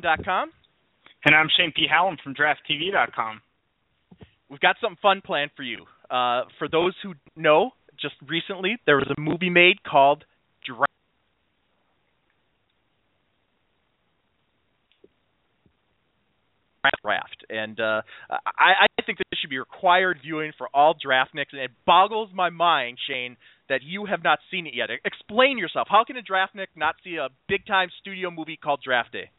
DraftCountdown.com. And I'm Shane P. Hallam from DraftTV.com. We've got something fun planned for you. Uh, for those who know, just recently there was a movie made called Draft. draft. And uh, I, I think this should be required viewing for all draftniks. And it boggles my mind, Shane, that you have not seen it yet. Explain yourself. How can a draftnik not see a big time studio movie called Draft Day?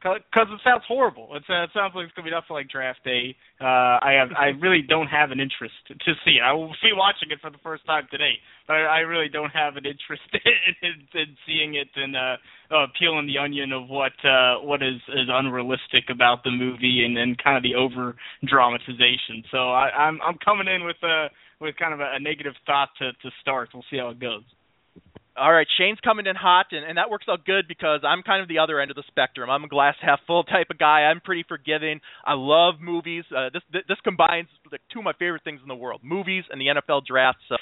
Because it sounds horrible. It's, uh, it sounds like it's gonna be nothing like Draft Day. Uh, I have, I really don't have an interest to see it. I will be watching it for the first time today, but I, I really don't have an interest in, in, in seeing it and uh, uh, peeling the onion of what uh, what is is unrealistic about the movie and, and kind of the over dramatization. So I, I'm I'm coming in with a with kind of a, a negative thought to to start. We'll see how it goes. All right, Shane's coming in hot, and, and that works out good because I'm kind of the other end of the spectrum. I'm a glass half full type of guy. I'm pretty forgiving. I love movies. Uh, this this combines like two of my favorite things in the world: movies and the NFL draft. So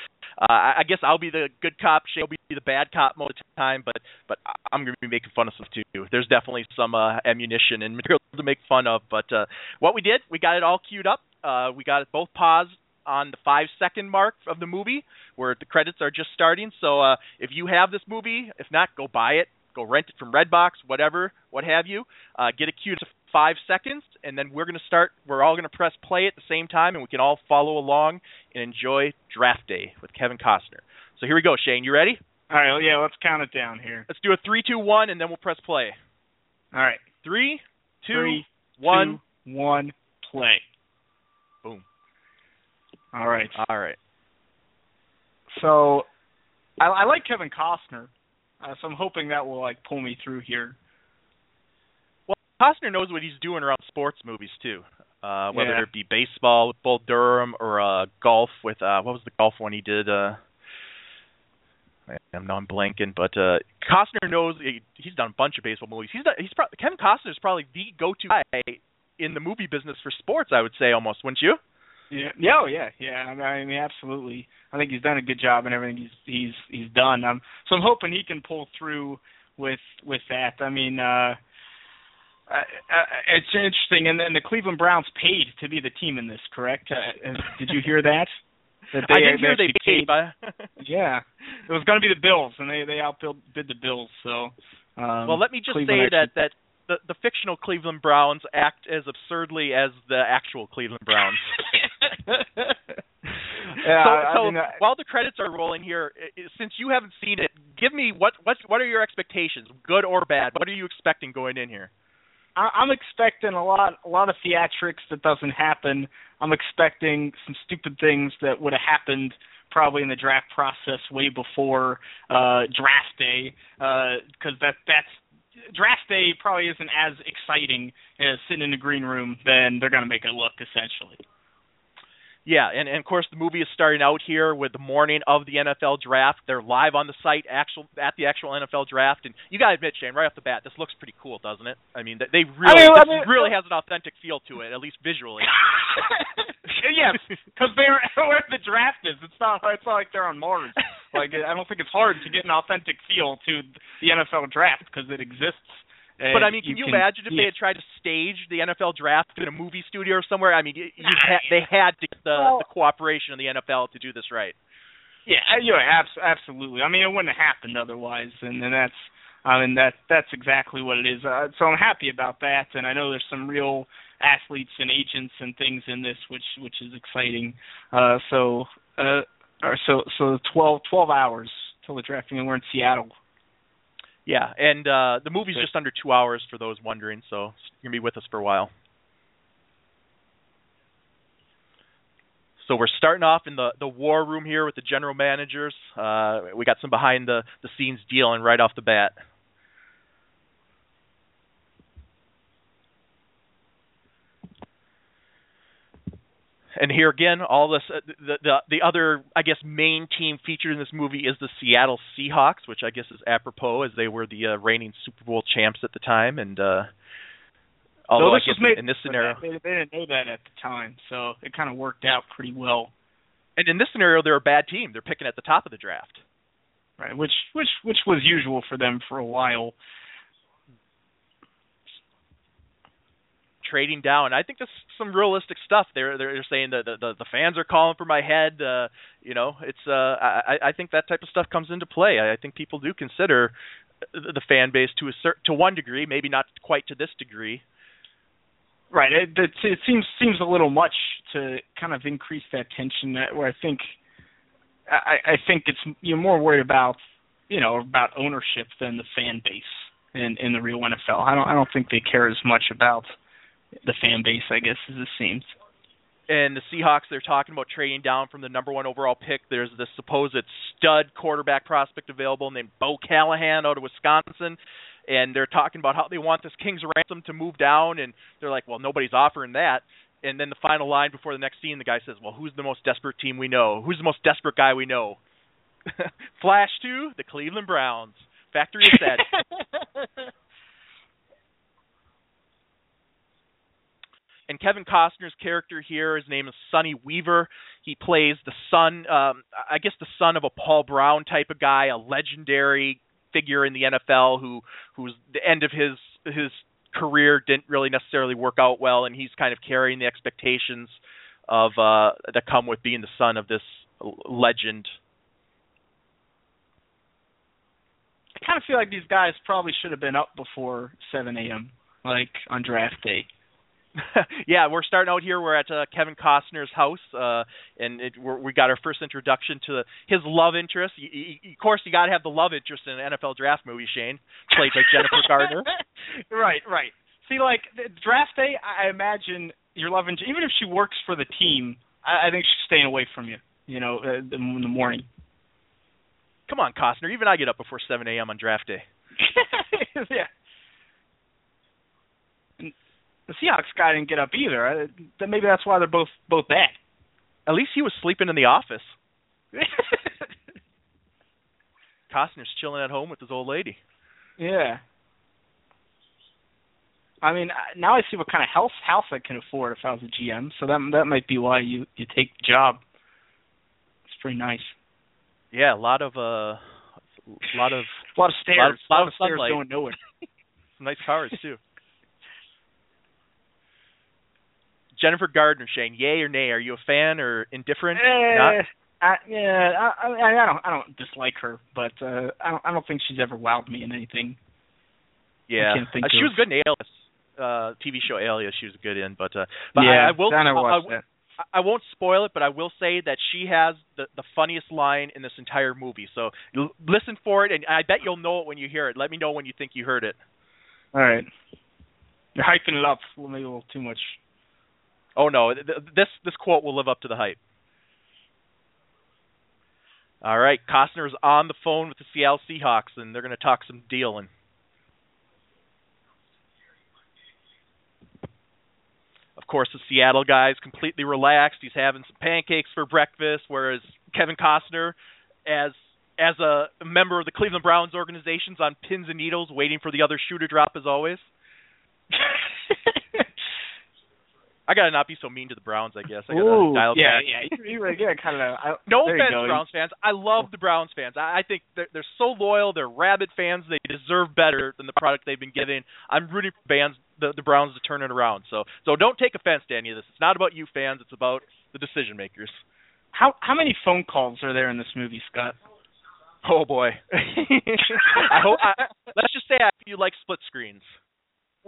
uh, I guess I'll be the good cop. Shane will be the bad cop most of the time, but but I'm going to be making fun of stuff too. There's definitely some uh, ammunition and material to make fun of. But uh, what we did, we got it all queued up. Uh, we got it both paused on the five second mark of the movie where the credits are just starting. So uh, if you have this movie, if not, go buy it, go rent it from Redbox, whatever, what have you. Uh, get a queue to five seconds, and then we're going to start. We're all going to press play at the same time, and we can all follow along and enjoy Draft Day with Kevin Costner. So here we go, Shane. You ready? All right. Well, yeah. Let's count it down here. Let's do a three, two, one, and then we'll press play. All right. Three, two, Three, one. two, one, play. All right. All right. So I, I like Kevin Costner, uh, so I'm hoping that will like pull me through here. Well, Costner knows what he's doing around sports movies too. Uh, whether Yeah. it be baseball with Bull Durham or uh, golf with uh, what was the golf one he did? Uh, I'm I'm blanking, but uh, Costner knows he, he's done a bunch of baseball movies. He's done, he's pro- Kevin Costner is probably the go-to guy in the movie business for sports. I would say almost, wouldn't you? Yeah. Yeah. Oh, yeah. Yeah. I mean, absolutely. I think he's done a good job and everything he's he's he's done. Um, so I'm hoping he can pull through with with that. I mean, uh, uh, it's interesting. And then the Cleveland Browns paid to be the team in this, correct? Uh, did you hear that? That I didn't hear they paid, Yeah, it was going to be the Bills, and they they outbid the Bills. So, um, well, let me just Cleveland say that that the, the fictional Cleveland Browns act as absurdly as the actual Cleveland Browns. yeah, so, I so mean, uh, while the credits are rolling here, i- i- since you haven't seen it, give me what what what are your expectations, good or bad? What are you expecting going in here? I- I'm expecting a lot a lot of theatrics that doesn't happen. I'm expecting some stupid things that would have happened probably in the draft process way before uh draft day because that that's draft day probably isn't as exciting as sitting in the green room than they're going to make it look essentially. Yeah, and, and of course the movie is starting out here with the morning of the NFL draft. They're live on the site, actual at the actual NFL draft, and you gotta admit, Shane, right off the bat, this looks pretty cool, doesn't it? I mean, they- they really, mean, I mean- really uh, has an authentic feel to it, at least visually. yeah, because they're where the draft is. It's not. It's not like they're on Mars. Like I don't think it's hard to get an authentic feel to the NFL draft because it exists. But I mean, can you, can imagine if see they had tried to stage the NFL draft in a movie studio or somewhere? I mean, you, you ha- they had to get the, Well- the cooperation of the NFL to do this right. Yeah, uh, yeah, abs- absolutely. I mean, it wouldn't have happened otherwise, and, and that's, I mean, that that's exactly what it is. Uh, so I'm happy about that, and I know there's some real athletes and agents and things in this, which which is exciting. Uh, so, uh, or so so 12, 12 hours till the draft, and we're in Seattle. Yeah, and uh the movie's just under two hours for those wondering, so you're gonna be with us for a while. So we're starting off in the the war room here with the general managers. Uh, we got some behind the the scenes dealing right off the bat. And here again, all this uh, the, the the other I guess main team featured in this movie is the Seattle Seahawks, which I guess is apropos as they were the uh, reigning Super Bowl champs at the time. And uh, although so I guess made in this scenario. They, they didn't know that at the time, so it kind of worked out pretty well. And in this scenario, they're a bad team. They're picking at the top of the draft. Right, which which which was usual for them for a while. Trading down. I think that's some realistic stuff. They're they're saying that the, the the fans are calling for my head. Uh, you know, it's uh I I think that type of stuff comes into play. I think people do consider the fan base to a certain to one degree, maybe not quite to this degree. Right. It, it, it seems seems a little much to kind of increase that tension. Where I think I, I think it's you're more worried about you know about ownership than the fan base in in the real NFL. I don't I don't think they care as much about the fan base, I guess, as it seems. And the Seahawks, they're talking about trading down from the number one overall pick. There's this supposed stud quarterback prospect available named Bo Callahan out of Wisconsin. And they're talking about how they want this King's ransom to move down. And they're like, well, nobody's offering that. And then the final line before the next scene, the guy says, well, who's the most desperate team we know? Who's the most desperate guy we know? Flash to the Cleveland Browns. Factory is said. and Kevin Costner's character here, his name is Sonny Weaver. He plays the son, um, I guess the son of a Paul Brown type of guy, a legendary figure in the NFL who who's the end of his his career didn't really necessarily work out well, and he's kind of carrying the expectations of uh, that come with being the son of this legend. I kind of feel like these guys probably should have been up before 7 a.m. like on draft day. yeah, we're starting out here. We're at uh, Kevin Costner's house, uh, and it, we got our first introduction to the, his love interest. You, you, of course, you got to have the love interest in an NFL draft movie. Shane, played by Jennifer Gardner. right, right. See, like draft day, I imagine your love interest. Even if she works for the team, I, I think she's staying away from you. You know, uh, in the morning. Come on, Costner. Even I get up before 7 a.m. on draft day. yeah the Seahawks guy didn't get up either. Then maybe that's why they're both both bad. At least he was sleeping in the office. Costner's chilling at home with his old lady. Yeah. I mean, now I see what kind of house house I can afford if I was a GM. So that that might be why you you take the job. It's pretty nice. Yeah, a lot of uh, a lot of a lot of stairs, lot of, lot of, of stairs going nowhere. Some nice cars too. Jennifer Gardner, Shane, yay or nay? Are you a fan or indifferent? Eh, Not? I, yeah, I, I, I don't, I don't dislike her, but uh, I don't, I don't think she's ever wowed me in anything. Yeah, uh, she was good in Alias, uh, TV show Alias. She was good in, but uh, but yeah, I, I will. I, I, I won't spoil it, but I will say that she has the the funniest line in this entire movie. So l- listen for it, and I bet you'll know it when you hear it. Let me know when you think you heard it. All right, you're hyping it up maybe a little too much. Oh no, th- th- this this quote will live up to the hype. All right, Costner's on the phone with the Seattle Seahawks, and they're going to talk some dealing. Of course, the Seattle guy's completely relaxed. He's having some pancakes for breakfast, whereas Kevin Costner, as as a member of the Cleveland Browns organization's on pins and needles, waiting for the other shoe to drop as always. I gotta not be so mean to the Browns, I guess. I gotta Ooh, dial yeah, back. yeah, you, you yeah, kind of. I, No there offense. Browns fans. I love the Browns fans. I, I think they're, they're so loyal. They're rabid fans. They deserve better than the product they've been given. I'm rooting for fans, the, the Browns to turn it around. So, so don't take offense to any of this. It's not about you fans. It's about the decision makers. How how many phone calls are there in this movie, Scott? Oh boy. I hope. I, let's just say I, you like split screens.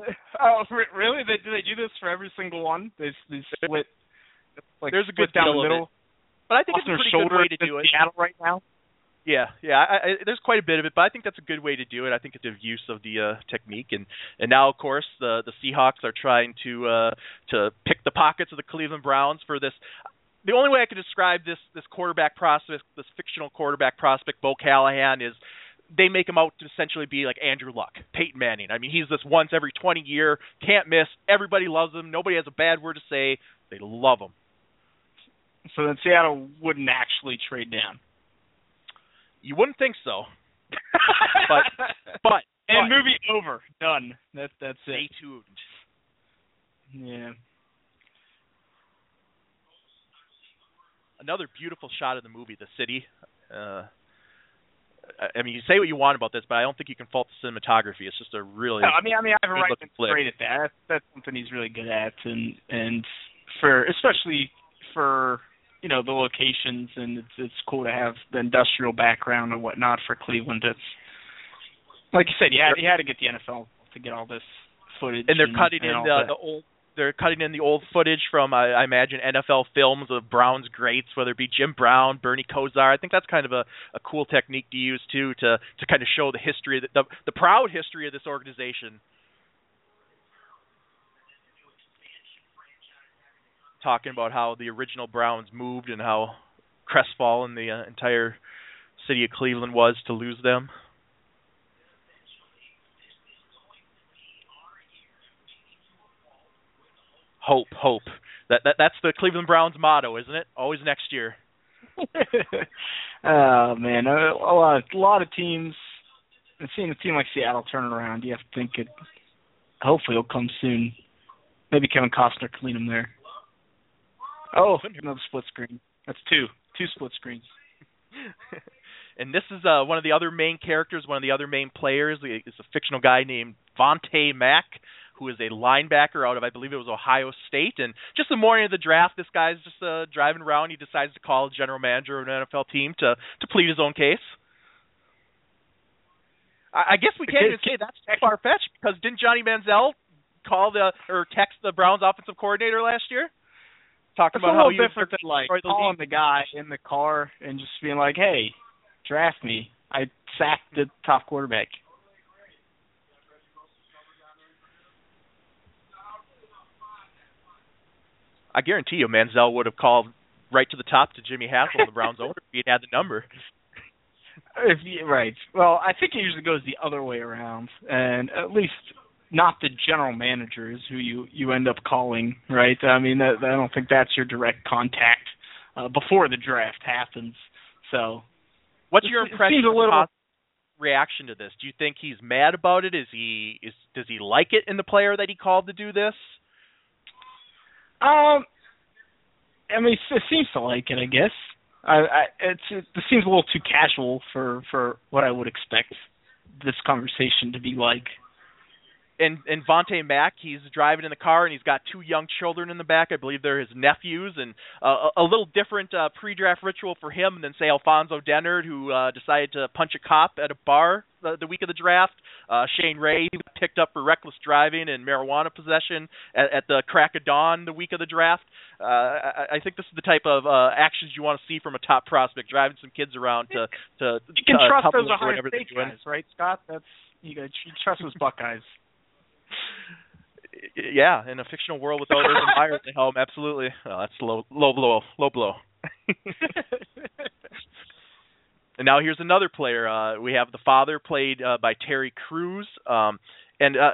Oh, re- really? They do they do this for every single one? They they split like There's a good down the middle. But I think it's a pretty good way to do it. Seattle right now. Yeah, yeah. I, I, there's quite a bit of it, but I think that's a good way to do it. I think it's a use of the uh, technique, and and now of course the the Seahawks are trying to uh, to pick the pockets of the Cleveland Browns for this. The only way I could describe this this quarterback prospect, this fictional quarterback prospect, Bo Callahan, is they make him out to essentially be like Andrew Luck, Peyton Manning. I mean, he's this once every 20 year, can't miss. Everybody loves him. Nobody has a bad word to say. They love him. So then Seattle wouldn't actually trade down. You wouldn't think so, but but and but- movie over, done. That's that's stay it. tuned. Yeah. another beautiful shot of the movie, the city. Uh, I mean, you say what you want about this, but I don't think you can fault the cinematography. It's just a really. No, I mean, I mean, I have a right to flick. great at that. That's, that's something he's really good at, and and for especially for you know the locations, and it's it's cool to have the industrial background and whatnot for Cleveland. It's like you said, you had you had to get the NFL to get all this footage, and they're cutting and in the, the old they're cutting in the old footage from I, I imagine NFL films of Brown's greats, whether it be Jim Brown, Bernie Kosar. I think that's kind of a, a cool technique to use too to to kind of show the history of the, the the proud history of this organization. Talking about how the original Browns moved and how crestfallen the uh, entire city of Cleveland was to lose them. Hope, hope. That that that's the Cleveland Browns motto, isn't it? Always next year. oh man, a, a lot, a lot of teams. And seeing a team like Seattle turn around, you have to think it. Hopefully, it'll come soon. Maybe Kevin Costner can lead them there. Oh, another split screen. That's two, two split screens. and this is uh, one of the other main characters, one of the other main players. Is a fictional guy named Vontae Mack, who is a linebacker out of, I believe it was Ohio State. And just the morning of the draft, this guy's just uh, driving around. He decides to call a general manager of an NFL team to to plead his own case. I, I guess we can't even say that's far fetched because didn't Johnny Manziel call the or text the Browns offensive coordinator last year? It's about how little he was different than like the calling league. the guy in the car and just being like, "Hey, draft me. I sacked the top quarterback." I guarantee you, Manziel would have called right to the top to Jimmy Haslam, the Browns owner, if he had the number. If you, right. Well, I think it usually goes the other way around, and at least not the general managers who you you end up calling, right? I mean, that, I don't think that's your direct contact uh, before the draft happens. So, What's your impression seems a little- reaction to this? Do you think he's mad about it? Is he is does he like it in the player that he called to do this? Um, I mean, it seems to like it, I guess. I, I it's it, seems a little too casual for for what I would expect this conversation to be like. And and Vontae Mack, he's driving in the car and he's got two young children in the back. I believe they're his nephews, and uh, a a little different uh, pre-draft ritual for him than say Alfonso Dennard, who uh, decided to punch a cop at a bar the, the week of the draft. Uh, Shane Ray picked up for reckless driving and marijuana possession at, at the crack of dawn the week of the draft. Uh, I, I think this is the type of uh, actions you want to see from a top prospect, driving some kids around to to You can uh, trust those Ohio State guys, right, Scott? That's you got you trust those Buckeyes. Yeah, in a fictional world with Urban Meyer at the helm, absolutely. Oh, that's low, low blow, low blow. and now here's another player. Uh, we have the father played uh, by Terry Crews. Um, and uh,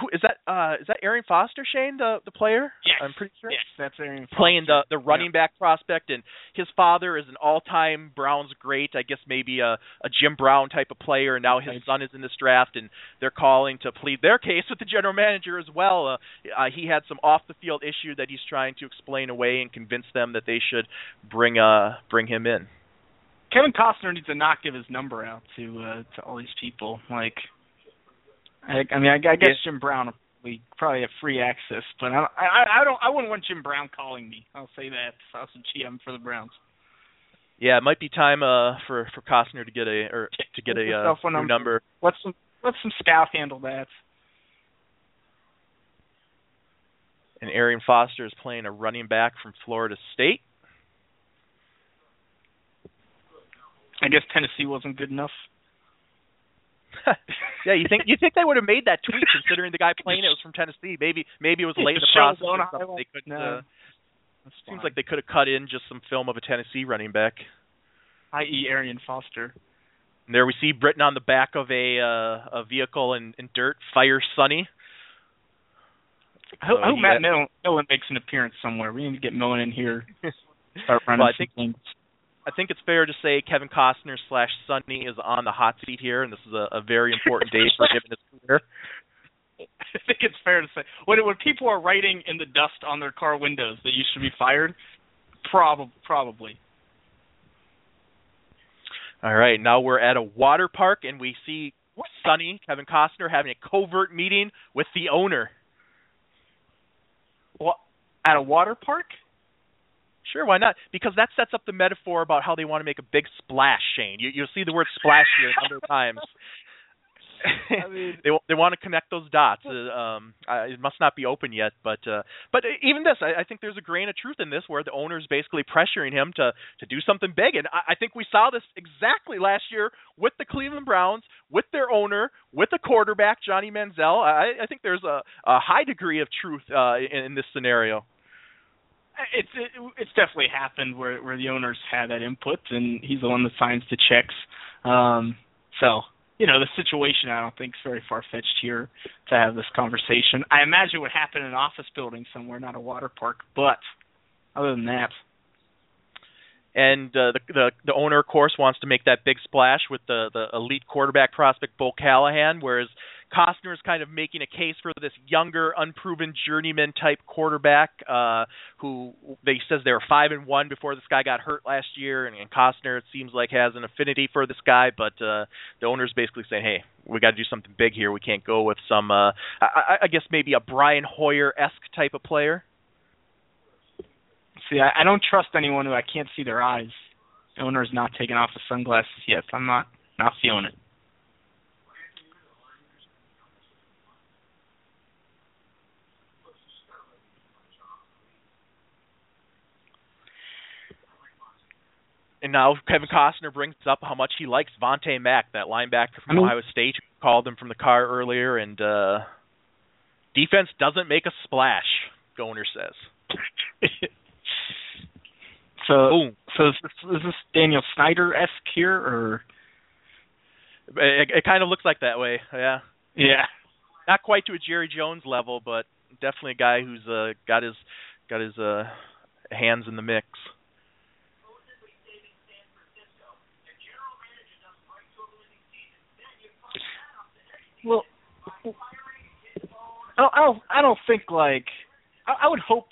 who is that? Uh, is that Arian Foster, Shane, the the player? Yes. I'm pretty sure. Yes, that's Arian Foster. Playing the the running back prospect, and his father is an all-time Browns great. I guess maybe a a Jim Brown type of player, and now his Right. son is in this draft, and they're calling to plead their case with the general manager as well. Uh, uh, he had some off-the-field issue that he's trying to explain away and convince them that they should bring uh bring him in. Kevin Costner needs to not give his number out to uh, to all these people. Like, I, I mean, I, I guess Jim Brown we probably have free access, but I, I I don't I wouldn't want Jim Brown calling me. I'll say that I was a GM for the Browns. Yeah, it might be time uh for for Costner to get a or to get a uh, new number. number. Let some let some scout handle that. And Arian Foster is playing a running back from Florida State. I guess Tennessee wasn't good enough. yeah, you think you think they would have made that tweet considering the guy playing it was from Tennessee? Maybe maybe it was late in the process. or something. They couldn't. No. Uh, seems fine. like they could have cut in just some film of a Tennessee running back. i.e. Arian Foster. And there we see Britain on the back of a uh, a vehicle in, in dirt. Fire Sonny. I hope, So I hope Matt Millen, Millen makes an appearance somewhere. We need to get Millen in here. Start running Well, I think- things. I think it's fair to say Kevin Costner slash Sonny is on the hot seat here, and this is a, a very important day for him in his career. I think it's fair to say when when people are writing in the dust on their car windows that you should be fired, probably probably. All right, now we're at a water park and we see Sonny, Kevin Costner, having a covert meeting with the owner. What? At a water park? Sure, why not? Because that sets up the metaphor about how they want to make a big splash, Shane. You, you'll see the word splash here a number of times. I mean, they they want to connect those dots. Uh, um, I, it must not be open yet, but uh, but even this, I, I think there's a grain of truth in this, where the owner's basically pressuring him to to do something big, and I, I think we saw this exactly last year with the Cleveland Browns, with their owner, with the quarterback Johnny Manziel. I, I think there's a, a high degree of truth uh, in, in this scenario. It's it, it's definitely happened where where the owners had that input, and he's the one that signs the checks. Um, so you know, the situation I don't think is very far fetched here to have this conversation. I imagine it would happen in an office building somewhere, not a water park. But other than that, and uh, the, the the owner, of course, wants to make that big splash with the the elite quarterback prospect Bo Callahan, whereas Costner is kind of making a case for this younger, unproven journeyman type quarterback uh, who they says they were five and one before this guy got hurt last year, and, and Costner it seems like has an affinity for this guy, but uh, the owner's basically saying, hey, we got to do something big here. We can't go with some, uh, I, I guess maybe a Brian Hoyer esque type of player. See, I, I don't trust anyone who I can't see their eyes. The owner's not taking off the sunglasses yet. I'm not not feeling it. And now Kevin Costner brings up how much he likes Vontae Mack, that linebacker from I mean, Ohio State who called him from the car earlier. And uh, defense doesn't make a splash, Goner says. so, Boom. so is this, is this Daniel Snyder esque here, or it, it kind of looks like that way? Yeah. Yeah. Not quite to a Jerry Jones level, but definitely a guy who's uh, got his got his uh, hands in the mix. Well, I don't, I don't, think like I, I would hope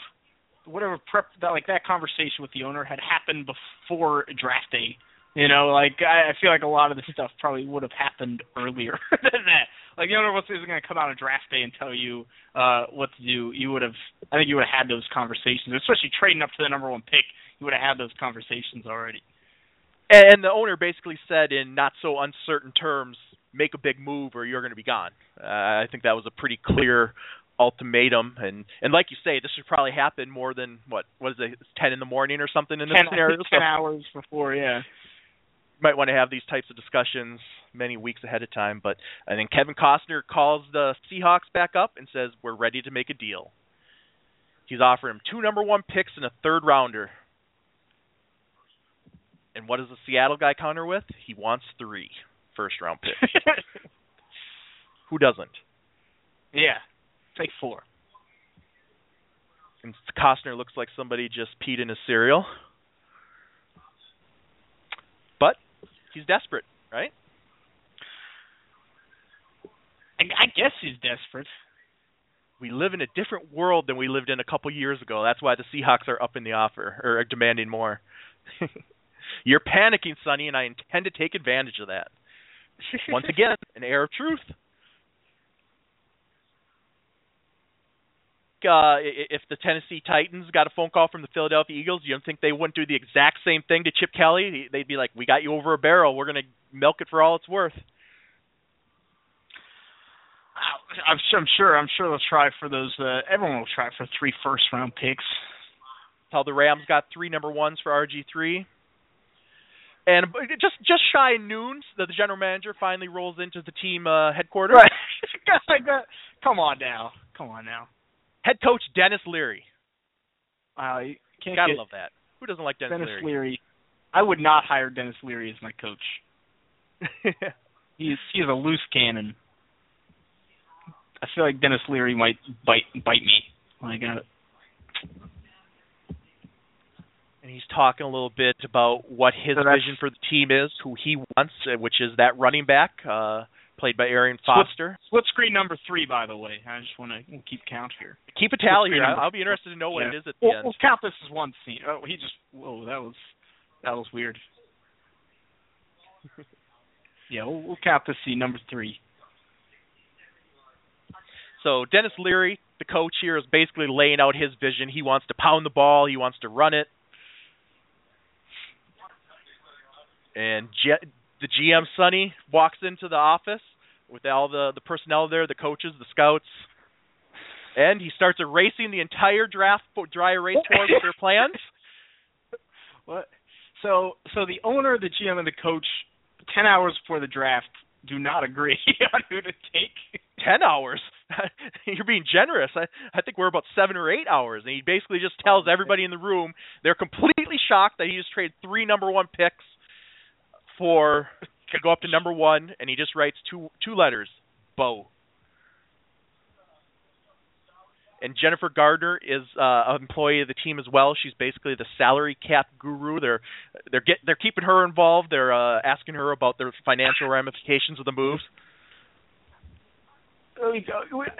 whatever prep that like that conversation with the owner had happened before draft day. You know, like I, I feel like a lot of this stuff probably would have happened earlier than that. Like the owner wasn't going to come out on draft day and tell you uh what to do. You would have, I think, you would have had those conversations, especially trading up to the number one pick. You would have had those conversations already. And the owner basically said in not so uncertain terms, make a big move or you're going to be gone. Uh, I think that was a pretty clear ultimatum. And and like you say this should probably happen more than what what is it 10 in the morning or something in this 10, scenario? 10 so hours before yeah. Might want to have these types of discussions many weeks ahead of time but and then Kevin Costner calls the Seahawks back up and says we're ready to make a deal. He's offering him two number 1 picks and a third rounder. And what does the Seattle guy counter with? He wants 3 first round pick. Who doesn't? Yeah, take four. And Costner looks like somebody just peed in his cereal. But he's desperate, right? I, I guess he's desperate. We live in a different world than we lived in a couple years ago. That's why the Seahawks are up in the offer or demanding more. You're panicking, Sonny, and I intend to take advantage of that. Once again, an air of truth. Uh, if the Tennessee Titans got a phone call from the Philadelphia Eagles, you don't think they wouldn't do the exact same thing to Chip Kelly? They'd be like, "We got you over a barrel. We're going to milk it for all it's worth." I'm sure. I'm sure. I'm sure they'll try for those. Uh, everyone will try for three first round picks. How the Rams got three number ones for RG three. And just just shy noon, the, the general manager finally rolls into the team uh, headquarters. Right. Come on now. Come on now. Head coach Denis Leary. Wow, you can't gotta get love that. Who doesn't like Dennis, Denis Leary? Leary? I would not hire Denis Leary as my coach. he's he's a loose cannon. I feel like Denis Leary might bite bite me got it and he's talking a little bit about what his so vision for the team is, who he wants, uh, which is that running back uh, played by Arian Foster. Split, split screen number three, by the way. I just want to keep count here. Keep a tally here. I'll be interested to know what yeah. it is at the we'll, end. We'll count this as one scene. Oh, he just whoa, that was that was weird. yeah, we'll, we'll count this see number three. So Denis Leary, the coach here, is basically laying out his vision. He wants to pound the ball. He wants to run it. And G- the GM Sonny walks into the office with all the the personnel there, the coaches, the scouts, and he starts erasing the entire draft dry erase board with their plans. What? So so the owner, the GM, and the coach, ten hours before the draft, do not agree on who to take. Ten hours? You're being generous. I I think we're about seven or eight hours, and he basically just tells everybody in the room they're completely shocked that he just traded three number one picks for to go up to number one, and he just writes two two letters, Bo. And Jennifer Gardner is uh, an employee of the team as well. She's basically the salary cap guru. They're they're get they're keeping her involved. They're uh, asking her about the financial ramifications of the moves.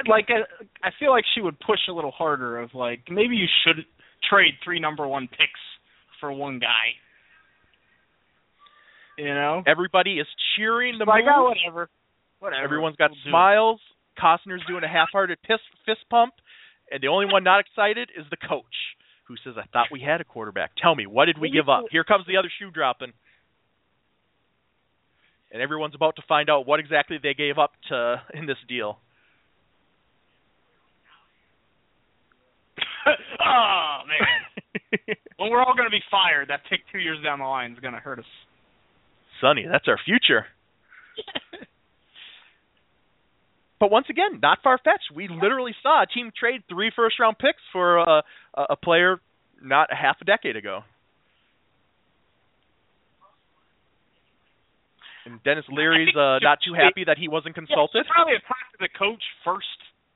Like I feel like she would push a little harder. Of like maybe you should trade three number one picks for one guy. You know, everybody is cheering the like, move. Oh, whatever, whatever. Everyone's got we'll smiles. Costner's doing a half-hearted fist, fist pump, and the only one not excited is the coach, who says, "I thought we had a quarterback. Tell me, what did we give up?" Here comes the other shoe dropping, and everyone's about to find out what exactly they gave up to in this deal. oh man! well, we're all going to be fired. That pick two years down the line is going to hurt us. Sonny, that's our future. but once again, not far fetched. We literally saw a team trade three first round picks for a, a player not a half a decade ago. And Denis Leary's uh, not too happy that he wasn't consulted. Yeah, probably have talked to the coach first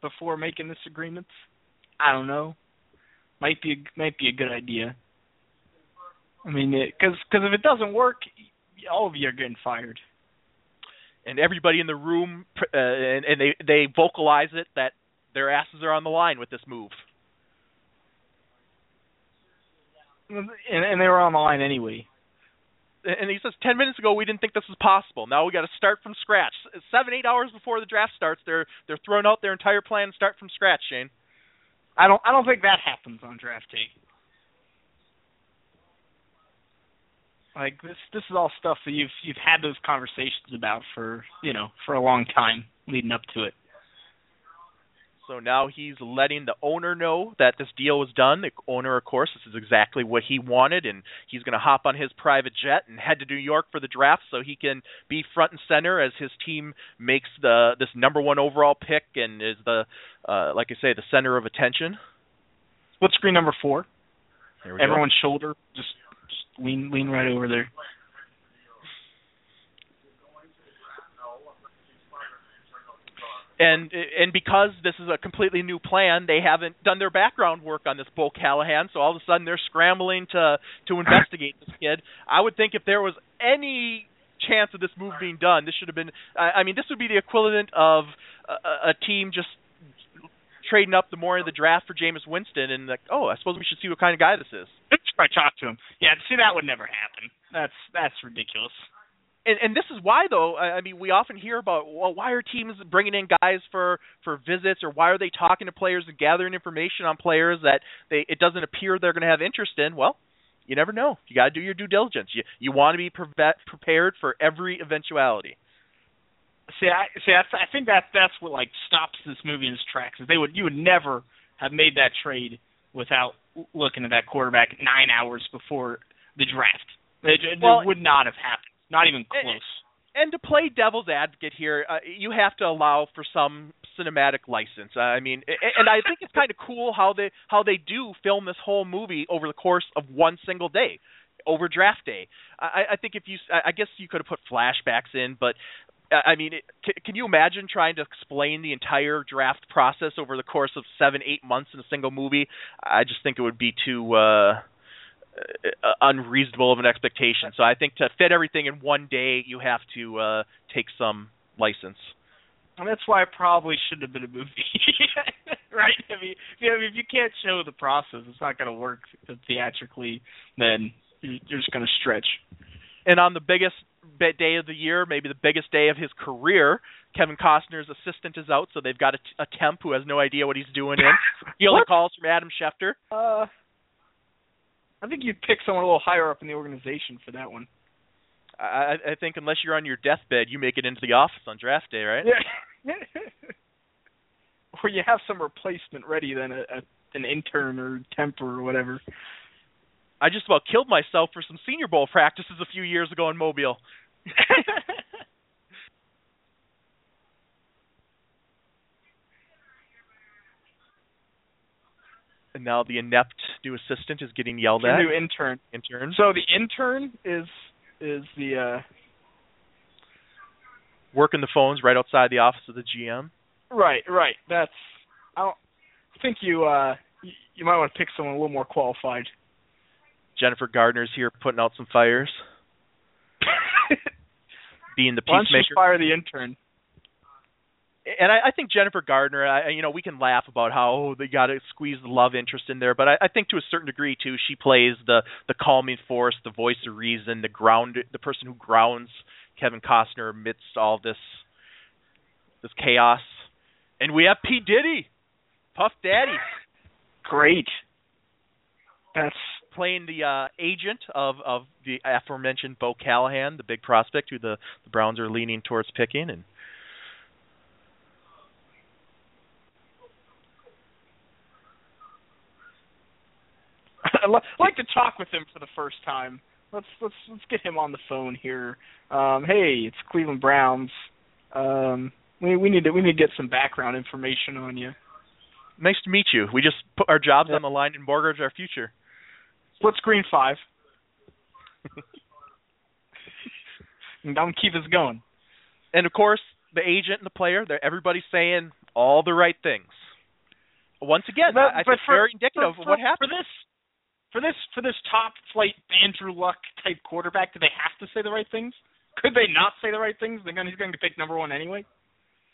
before making this agreement. I don't know. Might be a, might be a good idea. I mean, because because if it doesn't work, all of you are getting fired. And everybody in the room, uh, and, and they they vocalize it that their asses are on the line with this move. And, and they were on the line anyway. And he says, ten minutes ago we didn't think this was possible. Now we got to start from scratch. Seven, eight hours before the draft starts, they're they're throwing out their entire plan and start from scratch. Shane. I don't I don't think that happens on draft day. Like this this is all stuff that you've you've had those conversations about for you know for a long time leading up to it. So now he's letting the owner know that this deal was done. The owner, of course, this is exactly what he wanted, and he's going to hop on his private jet and head to New York for the draft so he can be front and center as his team makes the this number one overall pick and is the, uh, like I say, the center of attention. What's screen number four? Everyone's go. shoulder just lean lean right over there. And and because this is a completely new plan, they haven't done their background work on this Bo Callahan. So all of a sudden they're scrambling to to investigate this kid. I would think if there was any chance of this move being done, this should have been. I, I mean, this would be the equivalent of a, a team just trading up the morning of the draft for Jameis Winston, and like, oh, I suppose we should see what kind of guy this is. I talk to him. Yeah, see, that would never happen. That's that's ridiculous. And, and this is why, though. I mean, we often hear about, well, why are teams bringing in guys for for visits, or why are they talking to players and gathering information on players that they it doesn't appear they're going to have interest in? Well, you never know. You got to do your due diligence. You you want to be pre- prepared for every eventuality. See, I see. I, I think that that's what like stops this movie in its tracks. Is they would you would never have made that trade without looking at that quarterback nine hours before the draft. It, it well, would not have happened. Not even close. And, to play devil's advocate here, uh, you have to allow for some cinematic license. Uh, I mean, and I think it's kind of cool how they how they do film this whole movie over the course of one single day over draft day. I, I think if you, I guess you could have put flashbacks in, but I mean, it, can, can you imagine trying to explain the entire draft process over the course of seven, eight months in a single movie? I just think it would be too uh, uh, unreasonable of an expectation. So I think to fit everything in one day, you have to uh, take some license. And that's why it probably shouldn't have been a movie, right? I mean, you if you can't show the process, it's not going to work theatrically. Then you're just going to stretch. And on the biggest day of the year, maybe the biggest day of his career. Kevin Costner's assistant is out, so they've got a, a temp who has no idea what he's doing in. Fielding calls from Adam Schefter. Uh, I think you'd pick someone a little higher up in the organization for that one. I, I think unless you're on your deathbed, you make it into the office on draft day, right? Yeah. or you have some replacement ready, then a, a an intern or temp or whatever. I just about killed myself for some Senior Bowl practices a few years ago in Mobile. and now the inept new assistant is getting yelled the at. new intern. Intern. So the intern is is the uh working the phones right outside the office of the GM. right, right. That's I don't think you uh you, you might want to pick someone a little more qualified. Jennifer Gardner's here putting out some fires, being the Why peacemaker. just fire the intern? and I, I think Jennifer Gardner, I, you know, we can laugh about how oh, they got to squeeze the love interest in there, but I, I think to a certain degree too, she plays the the calming force, the voice of reason, the ground, the person who grounds Kevin Costner amidst all this this chaos. And we have P Diddy, Puff Daddy, Great. That's playing the uh, agent of of the aforementioned Bo Callahan, the big prospect who the the Browns are leaning towards picking, and I'd li- like to talk with him for the first time. Let's let's let's get him on the phone here. Um, hey, it's Cleveland Browns. Um, we we need to we need to get some background information on you. nice to meet you. We just put our jobs Yeah. on the line and mortgage our future. Split screen five. and I'm keep us going. and of course, the agent and the player, they're everybody's saying all the right things. Once again, But- I I but think for- very indicative for, of what happened. for this. For this for this top flight Andrew Luck type quarterback, do they have to say the right things? Could they not say the right things? They're he's going to pick number one anyway.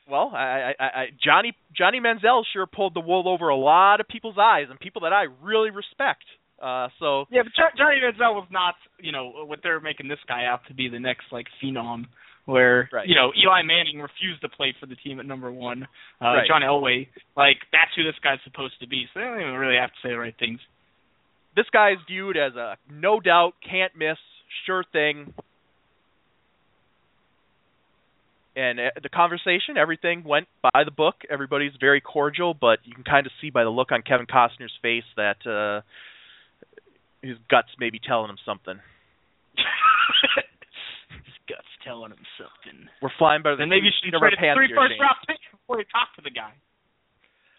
Well, I, I, I, Johnny Johnny Manziel sure pulled the wool over a lot of people's eyes and people that I really respect. Uh, so Yeah, but Jo- Johnny Manziel was not, you know, what they're making this guy out to be the next like phenom. Where Right. you know Eli Manning refused to play for the team at number one. Uh, Right. John Elway, like that's who this guy's supposed to be. So they don't even really have to say the right things. this guy's viewed as a no doubt, can't miss, sure thing. And uh, the conversation, everything went by the book. Everybody's very cordial, but you can kind of see by the look on Kevin Costner's face that uh, his guts may be telling him something. His guts telling him something. We're flying by the Then maybe you should seat of our trade pants three here, round picks before you talk to the guy.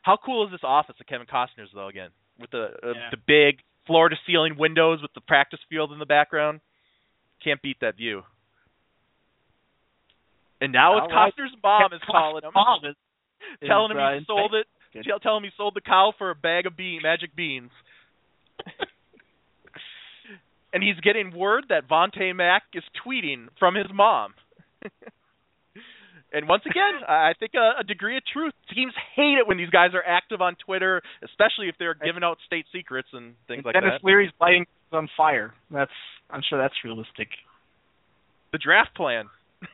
How cool is this office of Kevin Costner's though? Again, with the uh, Yeah. the big floor to ceiling windows with the practice field in the background, can't beat that view. And now it's All right. Costner's mom is calling him, Mom is, telling is, him uh, he sold it, Good. tell- telling him he sold the cow for a bag of bean magic beans. and he's getting word that Vontae Mack is tweeting from his mom. and once again, I think a, a degree of truth. Teams hate it when these guys are active on Twitter, especially if they're giving out state secrets and things like Dennis that. Denis Leary's lighting is on fire. That's I'm sure that's realistic. The draft plan.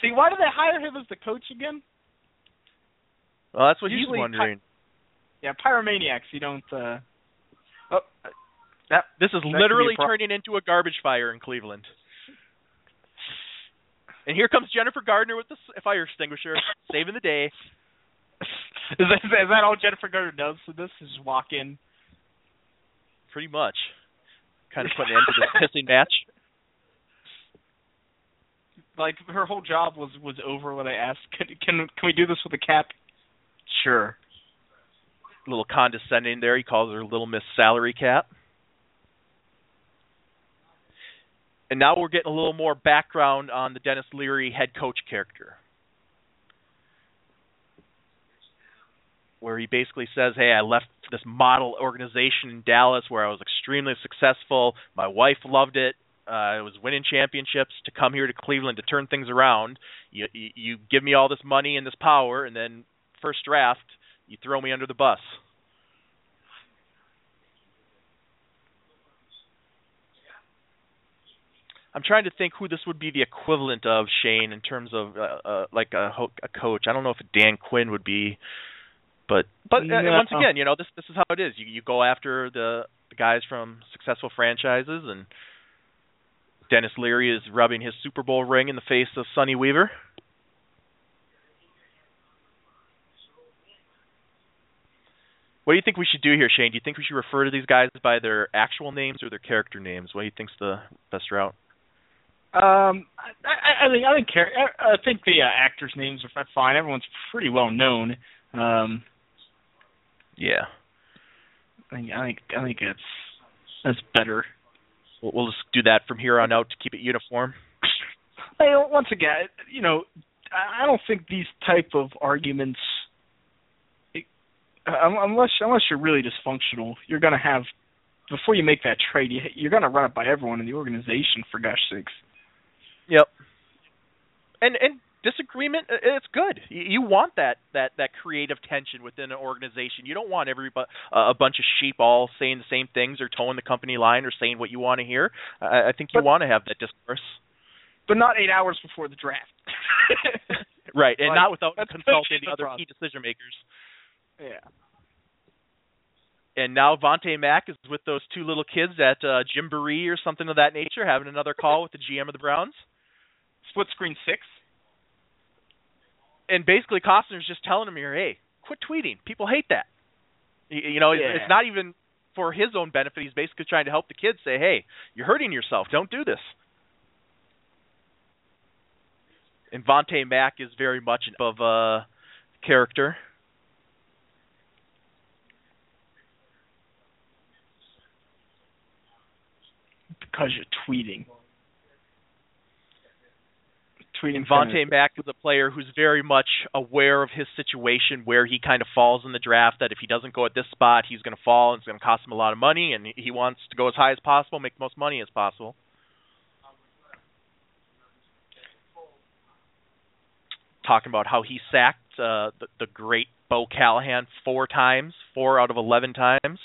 See, why did they hire him as the coach again? Well, that's what he's Usually- wondering. Yeah, pyromaniacs. You don't. uh Oh, that This is That could be a literally pro- turning into a garbage fire in Cleveland. And here comes Jennifer Gardner with the fire extinguisher, saving the day. is that, is that all Jennifer Gardner does for this? Is just walk in. Pretty much. Kind of putting an end to this pissing match. Like her whole job was was over when I asked, can can can we do this with a cap? Sure. A little condescending there. He calls her Little Miss Salary Cap. And now we're getting a little more background on the Denis Leary head coach character. Where he basically says, Hey, I left this model organization in Dallas where I was extremely successful. My wife loved it. Uh, I was winning championships to come here to Cleveland to turn things around. You, you, you give me all this money and this power, and then first draft, you throw me under the bus. I'm trying to think who this would be the equivalent of Shane in terms of uh, uh, like a, ho- a coach. I don't know if Dan Quinn would be, but but uh, No. once again, you know this this is how it is. You you go after the, the guys from successful franchises, and Denis Leary is rubbing his Super Bowl ring in the face of Sonny Weaver. What do you think we should do here, Shane? Do you think we should refer to these guys by their actual names or their character names? What do you think's the best route? Um, I, I, I think I think I, think the uh, actors' names are fine. Everyone's pretty well known. Um, Yeah. I think I think I think it's that's better. We'll, we'll just do that from here on out to keep it uniform. I, once again, you know, I don't think these type of arguments, um, unless unless you're really dysfunctional, you're gonna have before you make that trade, you, you're gonna run it by everyone in the organization. For gosh sakes. Yep. And and disagreement it's good. You, want that that that creative tension within an organization. You don't want every uh, a bunch of sheep all saying the same things or towing the company line or saying what you want to hear. I, I think you But- want to have that discourse. But not eight hours before the draft. Right, and Like, not without consulting the the other problem. key decision makers. Yeah. And now Vontae Mack is with those two little kids at uh, Gymboree or something of that nature, having another call with the GM of the Browns. Split screen six. and basically Costner's just telling him here, hey, quit tweeting. People hate that. You, know, it's, Yeah. it's not even for his own benefit. He's basically trying to help the kids say, hey, you're hurting yourself. Don't do this. And Vontae Mack is very much of a character. Because you're tweeting. Tweeting. Vontae Mack is a player who's very much aware of his situation, where he kind of falls in the draft. That if he doesn't go at this spot, he's going to fall, and it's going to cost him a lot of money. And he wants to go as high as possible, make the most money as possible. Talking about how he sacked uh, the, the great Bo Callahan four times, four out of eleven times.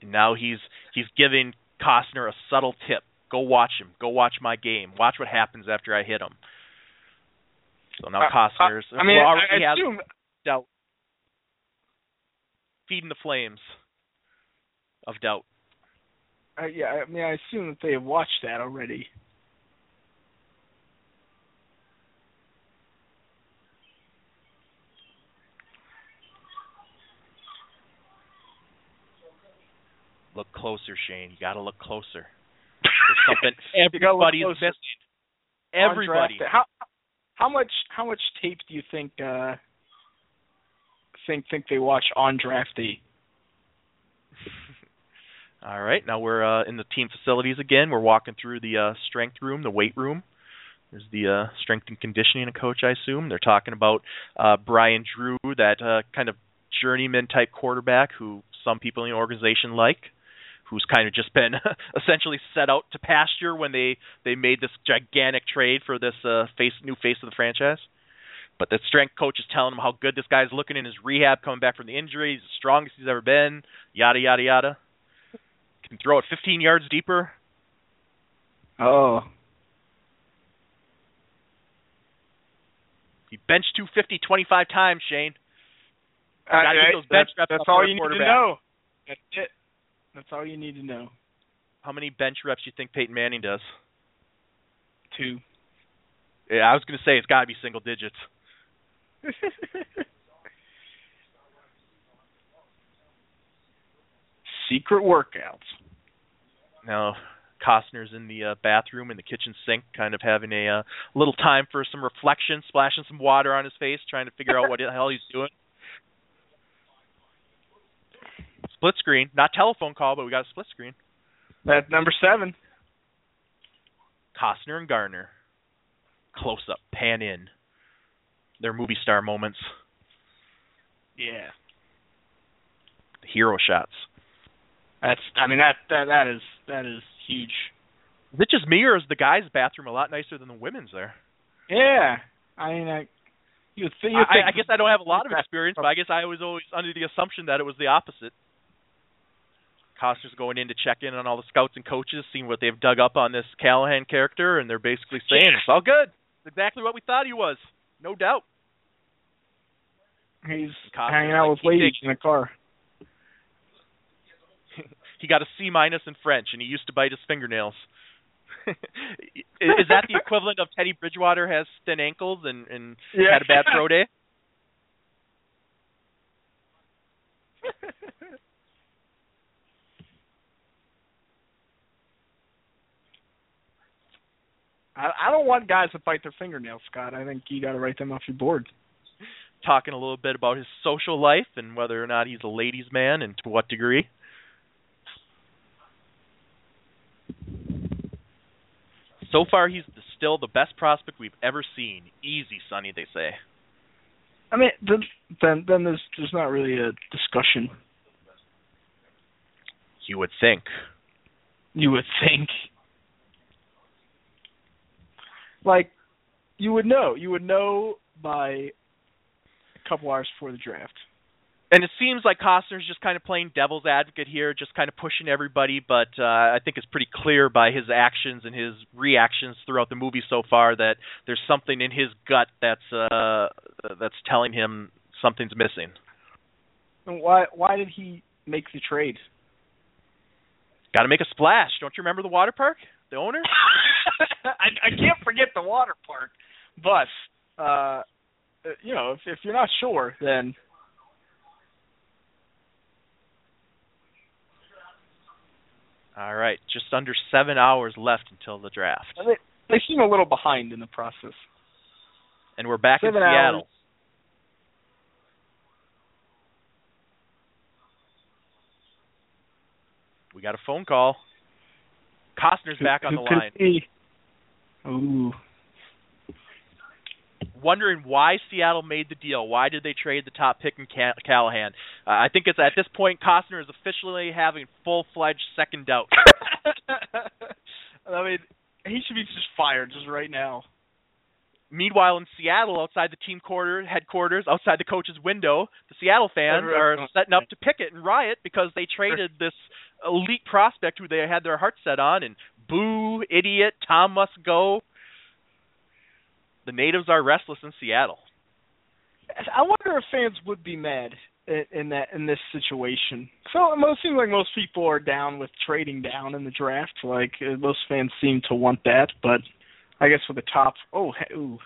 And now he's he's giving Costner a subtle tip. Go watch him. Go watch my game. Watch what happens after I hit him. So now Uh, Costner's I mean, well, I, already I has assume. doubt, feeding the flames of doubt. Uh, yeah, I mean, I assume that they have watched that already. Look closer, Shane. You got to look closer. There's something You gotta look everybody's missing. Everybody. How how much how much tape do you think uh think think they watch on draft day? All right, now we're uh, in the team facilities again. We're walking through the uh, strength room, the weight room. There's the uh, strength and conditioning coach, I assume. They're talking about uh, Brian Drew, that uh, kind of journeyman type quarterback who some people in the organization like, who's kind of just been essentially set out to pasture when they they made this gigantic trade for this uh, face new face of the franchise. But the strength coach is telling him how good this guy's looking in his rehab, coming back from the injury. He's the strongest he's ever been. Yada yada yada. Can throw it 15 yards deeper. Oh, He benched 250 25 times, Shane. Uh, Gotta get those bench that's, reps that's all you need to know. That's it. That's all you need to know. How many bench reps do you think Peyton Manning does? Two. Yeah, I was going to say it's got to be single digits. Secret workouts. Now, Costner's in the uh, bathroom in the kitchen sink, kind of having a uh, little time for some reflection, splashing some water on his face, trying to figure out what the hell he's doing. Split screen, not telephone call, but we got a split screen. That number seven. Costner and Garner, close up, pan in. Their movie star moments, Yeah. hero shots. That's. I mean that that that is that is huge. Is it just me, or is the guys' bathroom a lot nicer than the women's there? Yeah. I mean, I. You. You I, I guess I don't have a lot of experience, but I guess I was always under the assumption that it was the opposite. Costner's going in to check in on all the scouts and coaches, seeing what they've dug up on this Callahan character, and they're basically saying Yeah. it's all good. It's exactly what we thought he was, no doubt. He's hanging out like, with ladies in a car. He got a C minus in French, and he used to bite his fingernails. is that the equivalent of Teddy Bridgewater has thin ankles and and Yeah. had a bad pro day? I, I don't want guys to bite their fingernails, Scott. I think you got to write them off your board. Talking a little bit about his social life and whether or not he's a ladies' man and to what degree. So far, he's the, still the best prospect we've ever seen. Easy, Sonny, they say. I mean, then then, then there's there's not really a discussion. You would think. You would think. Like, you would know. You would know by a couple hours before the draft. And it seems like Costner's just kind of playing devil's advocate here, just kind of pushing everybody. But uh, I think it's pretty clear by his actions and his reactions throughout the movie so far that there's something in his gut that's uh, that's telling him something's missing. And why why did he make the trade? Got to make a splash. Don't you remember the water park? The owner? I, I can't forget the water park, but uh, you know, if if you're not sure, then All right, just under seven hours left until the draft, they, they seem a little behind in the process. and we're back Seven in hours. Seattle. We got a phone call. Costner's back on Who the could line. be? Ooh. wondering why Seattle made the deal. Why did they trade the top pick in Ca- Callahan? Uh, I think it's at this point Costner is officially having full-fledged second doubt. I mean, he should be just fired just right now. Meanwhile, in Seattle, outside the team quarter headquarters, outside the coach's window, the Seattle fans are setting up to picket and riot because they traded this elite prospect who they had their heart set on, and boo, idiot, Tom must go. The natives are restless in Seattle. I wonder if fans would be mad in, in that in this situation. So it most seems like most people are down with trading down in the draft. Like uh, most fans seem to want that, but I guess with the top, oh, ooh,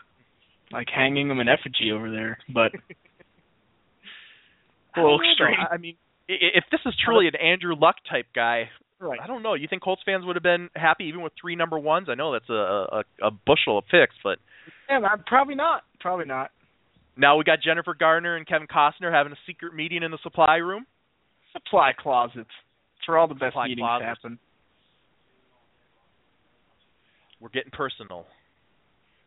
like hanging them in effigy over there. But a little I extreme. I mean, if this is truly an Andrew Luck type guy, right. I don't know. You think Colts fans would have been happy even with three number ones? I know that's a a, a bushel of picks, but I'm probably not. Probably not. now we got Jennifer Gardner and Kevin Costner having a secret meeting in the supply room. Supply closets. Where all the best Supply meetings closets. happen. We're getting personal.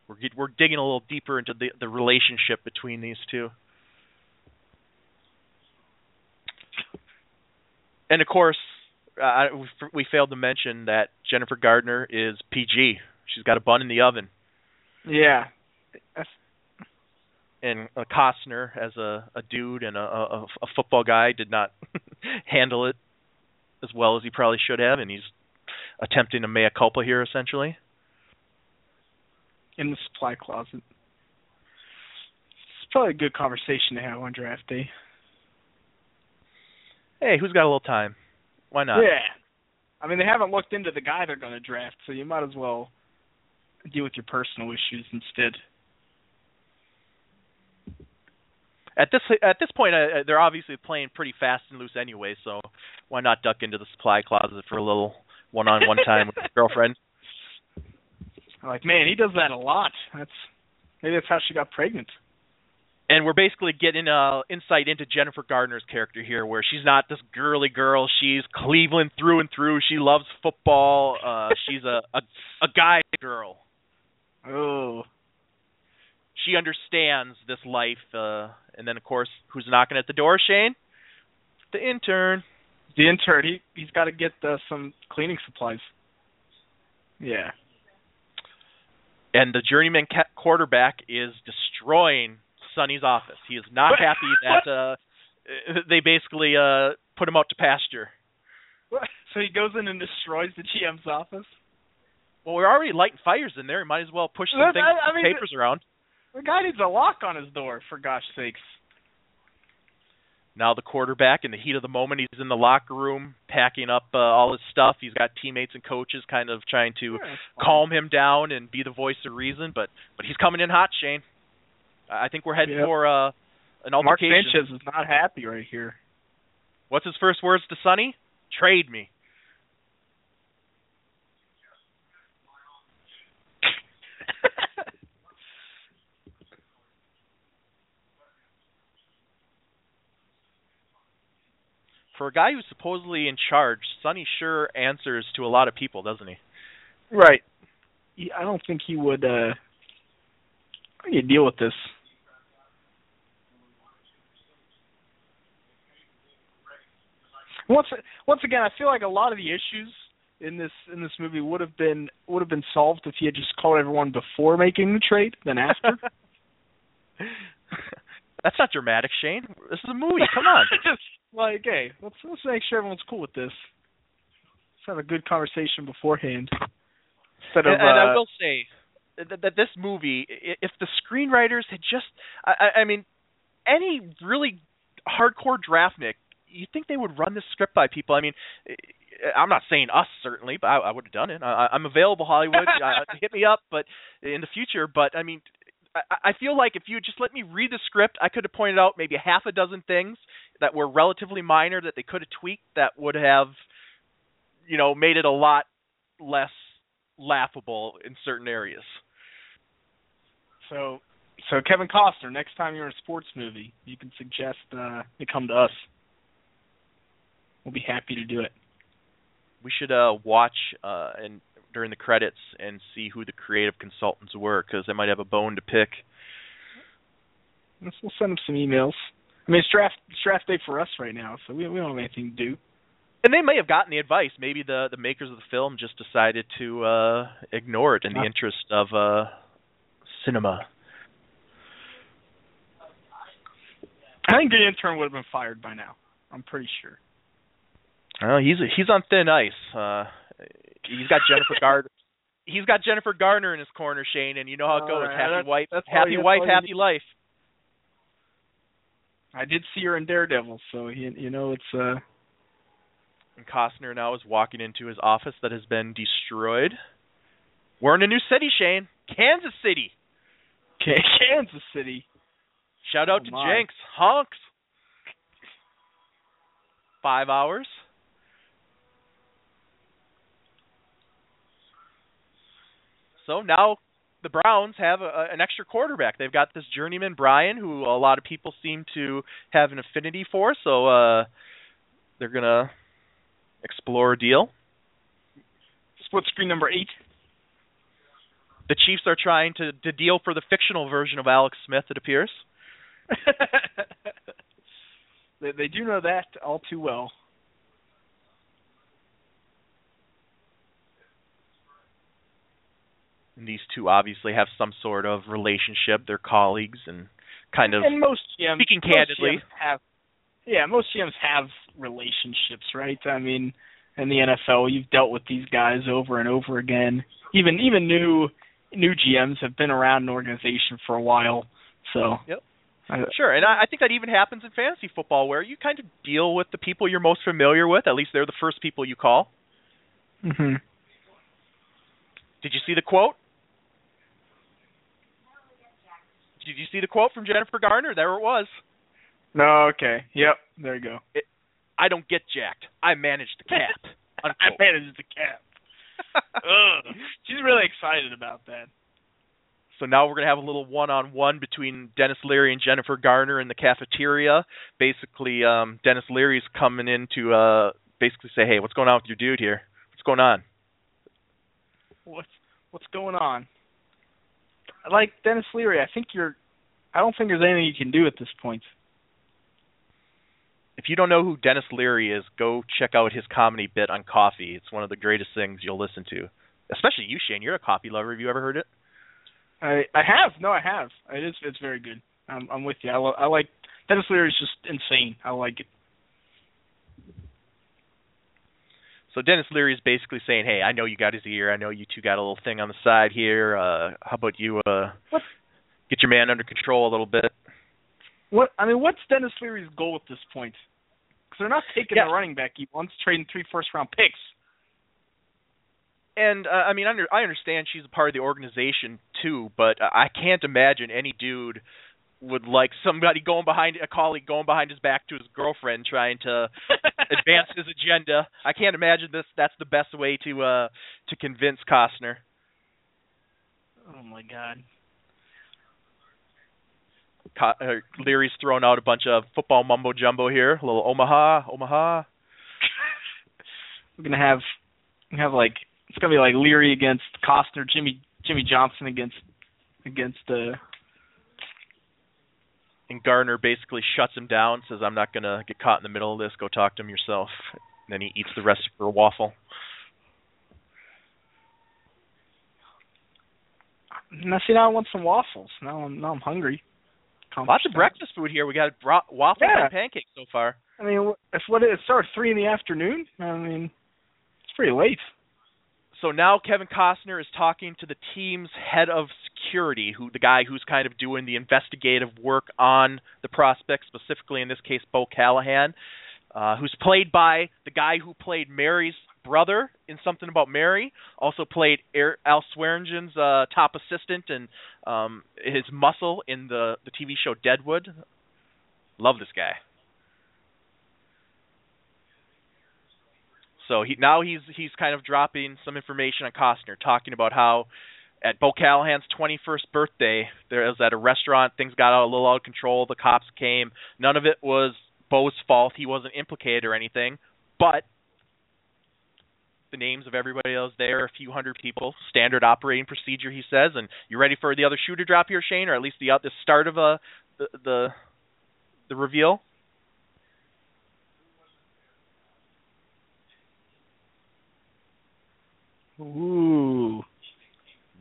We're get, we're digging a little deeper into the the relationship between these two. And of course, uh, we, we failed to mention that Jennifer Gardner is PG. She's got a bun in the oven. Yeah. That's, and uh, Costner as a a dude and a, a a football guy did not handle it as well as he probably should have, and he's attempting a mea culpa here essentially. in the supply closet. It's probably a good conversation to have on draft day. Hey, who's got a little time? Why not? Yeah. I mean, they haven't looked into the guy they're going to draft, so you might as well deal with your personal issues instead. At this at this point, uh, they're obviously playing pretty fast and loose anyway, so why not duck into the supply closet for a little one-on-one time with his girlfriend? I'm like, man, he does that a lot. That's maybe that's how she got pregnant. And we're basically getting uh insight into Jennifer Gardner's character here, where she's not this girly girl. She's Cleveland through and through. She loves football. Uh she's a a, a guy girl. Oh, She understands this life. Uh and then of course, who's knocking at the door, Shane? The intern. the intern. He he's got to get uh, some cleaning supplies. Yeah. And the journeyman ca- quarterback is destroying Sonny's office. He is not happy that uh they basically uh put him out to pasture. So he goes in and destroys the GM's office. Well, we're already lighting fires in there. He Might as well push some things, I- I mean, papers around. The guy needs a lock on his door, for gosh sakes. Now the quarterback, in the heat of the moment, he's in the locker room packing up uh, all his stuff. He's got teammates and coaches kind of trying to Yeah, it's fine. calm him down and be the voice of reason. But but he's coming in hot, Shane. I think we're heading Yep. for uh, an Mark altercation. Sanchez is not happy right here. What's his first words to Sonny? Trade me. For a guy who's supposedly in charge, Sonny sure answers to a lot of people, doesn't he? right. I don't think he would. uh How do you deal with this? Once once again, I feel like a lot of the issues in this in this movie would have been would have been solved if he had just called everyone before making the trade than after. That's not dramatic, Shane. This is a movie. Come on. just like, hey, let's let's make sure everyone's cool with this. Let's have a good conversation beforehand. Instead of and, and I uh, will say that, that this movie, if the screenwriters had just, I, I- I mean, any really hardcore draftnik, you think they would run this script by people? I mean, I- I'm not saying us certainly, but I, I would have done it. I, I'm available, Hollywood. uh, hit me up, but in the future. But I mean, I, I feel like if you just let me read the script, I could have pointed out maybe a half a dozen things that were relatively minor that they could have tweaked that would have, you know, made it a lot less laughable in certain areas. So, so Kevin Costner, next time you're in a sports movie, you can suggest uh, they come to us. We'll be happy to do it. We should uh watch uh and during the credits and see who the creative consultants were because they might have a bone to pick. We'll send them some emails. I mean, it's draft it's draft day for us right now, so we we don't have anything to do. And they may have gotten the advice. Maybe the the makers of the film just decided to uh ignore it in the interest of uh cinema. I think the intern would have been fired by now. I'm pretty sure. Oh, he's he's on thin ice. Uh he's got Jennifer Gardner. He's got Jennifer Garner in his corner, Shane, and you know how it goes. right, happy that's- wife, that's happy wife, happy life. I did see her in Daredevil, so you, you know it's uh And Costner now is walking into his office that has been destroyed. We're in a new city, Shane. Kansas City. Kansas City. Shout out Oh, to my. Jenks. Honks. Five hours. So now the Browns have a, an extra quarterback. They've got this journeyman Brian, who a lot of people seem to have an affinity for. So uh, they're gonna explore a deal. Split screen number eight. The Chiefs are trying to, to deal for the fictional version of Alex Smith. It appears. they, they do know that all too well. And these two obviously have some sort of relationship. They're colleagues and kind of and most GMs, speaking most candidly. GMs have yeah, most GMs have relationships, right? I mean, in the NFL, you've dealt with these guys over and over again. Even even new new GMs have been around an organization for a while, so Yep. I, Sure, and I, I think that even happens in fantasy football, where you kind of deal with the people you're most familiar with. At least they're the first people you call. hmm Did you see the quote? Did you see the quote from Jennifer Garner? There it was. No, okay, yep, there you go. I don't get jacked. I manage the cap. I manage the cap. Ugh. She's really excited about that. So now we're gonna have a little one-on-one between Denis Leary and Jennifer Garner in the cafeteria. Basically, um, Denis Leary's coming in to uh, basically say, "Hey, what's going on with your dude here? What's going on?" What's what's going on? Like Denis Leary, I think you're. I don't think there's anything you can do at this point. If you don't know who Denis Leary is, go check out his comedy bit on coffee. It's one of the greatest things you'll listen to. Especially you, Shane. You're a coffee lover. Have you ever heard it? I I have no, I have. It is it's very good. I'm I'm with you. I, lo- I like Denis Leary is just insane. I like it. So Denis Leary is basically saying, "Hey, I know you got his ear. I know you two got a little thing on the side here. Uh, how about you uh, What? get your man under control a little bit?" What I mean, what's Denis Leary's goal at this point? Because they're not taking Yeah. the running back he wants, trading three first round picks. And uh, I mean, under, I understand she's a part of the organization too, but I can't imagine any dude would like somebody going behind a colleague going behind his back to his girlfriend trying to advance his agenda. I can't imagine this. That's the best way to uh to convince Costner. Oh my god. Co- uh, Leary's thrown out a bunch of football mumbo jumbo here. A little Omaha, Omaha. We're gonna have we have like it's gonna be like Leary against Costner, Jimmy Jimmy Johnson against against uh And Garner basically shuts him down, says, "I'm not gonna get caught in the middle of this. Go talk to him yourself." And then he eats the rest of a waffle. now see now I want some waffles. Now I'm now I'm hungry. Lots of breakfast food here. We got bro- waffles Yeah. and pancakes so far. I mean, it's what it starts three in the afternoon. I mean, it's pretty late. So now Kevin Costner is talking to the team's head of security, who the guy who's kind of doing the investigative work on the prospect, specifically in this case Bo Callahan, uh, who's played by the guy who played Mary's brother in Something About Mary, also played Air, Al Swearengen's uh, top assistant and um, his muscle in the the TV show Deadwood. Love this guy. So he now he's he's kind of dropping some information on Costner, talking about how at Bo Callahan's 21st birthday, there was at a restaurant, things got a little out of control. The cops came. None of it was Bo's fault. He wasn't implicated or anything, but the names of everybody was there, a few hundred people, standard operating procedure, he says. And you ready for the other shoe to drop here, Shane, or at least the uh, the start of a the the, the reveal? Ooh.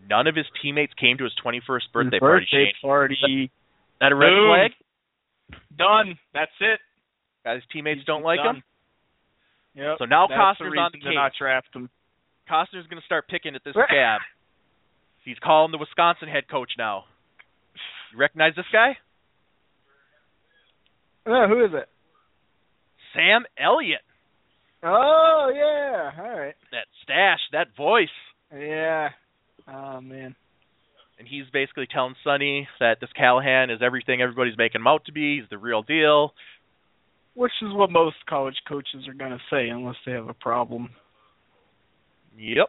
None of his teammates came to his 21st birthday, party. birthday Shane. party. That a red Boom. flag? Done. That's it. That his teammates He's don't like done. him. Yep. So now That's the Costner's on the reason to case. not draft him. Costner's going to start picking at this Right. scab. He's calling the Wisconsin head coach now. You recognize this guy? Oh, who is it? Sam Elliott. Oh yeah. All right. That stash, that voice. Yeah. Oh man. And he's basically telling Sonny that this Callahan is everything everybody's making him out to be. He's the real deal. Which is what most college coaches are gonna say, unless they have a problem. Yep.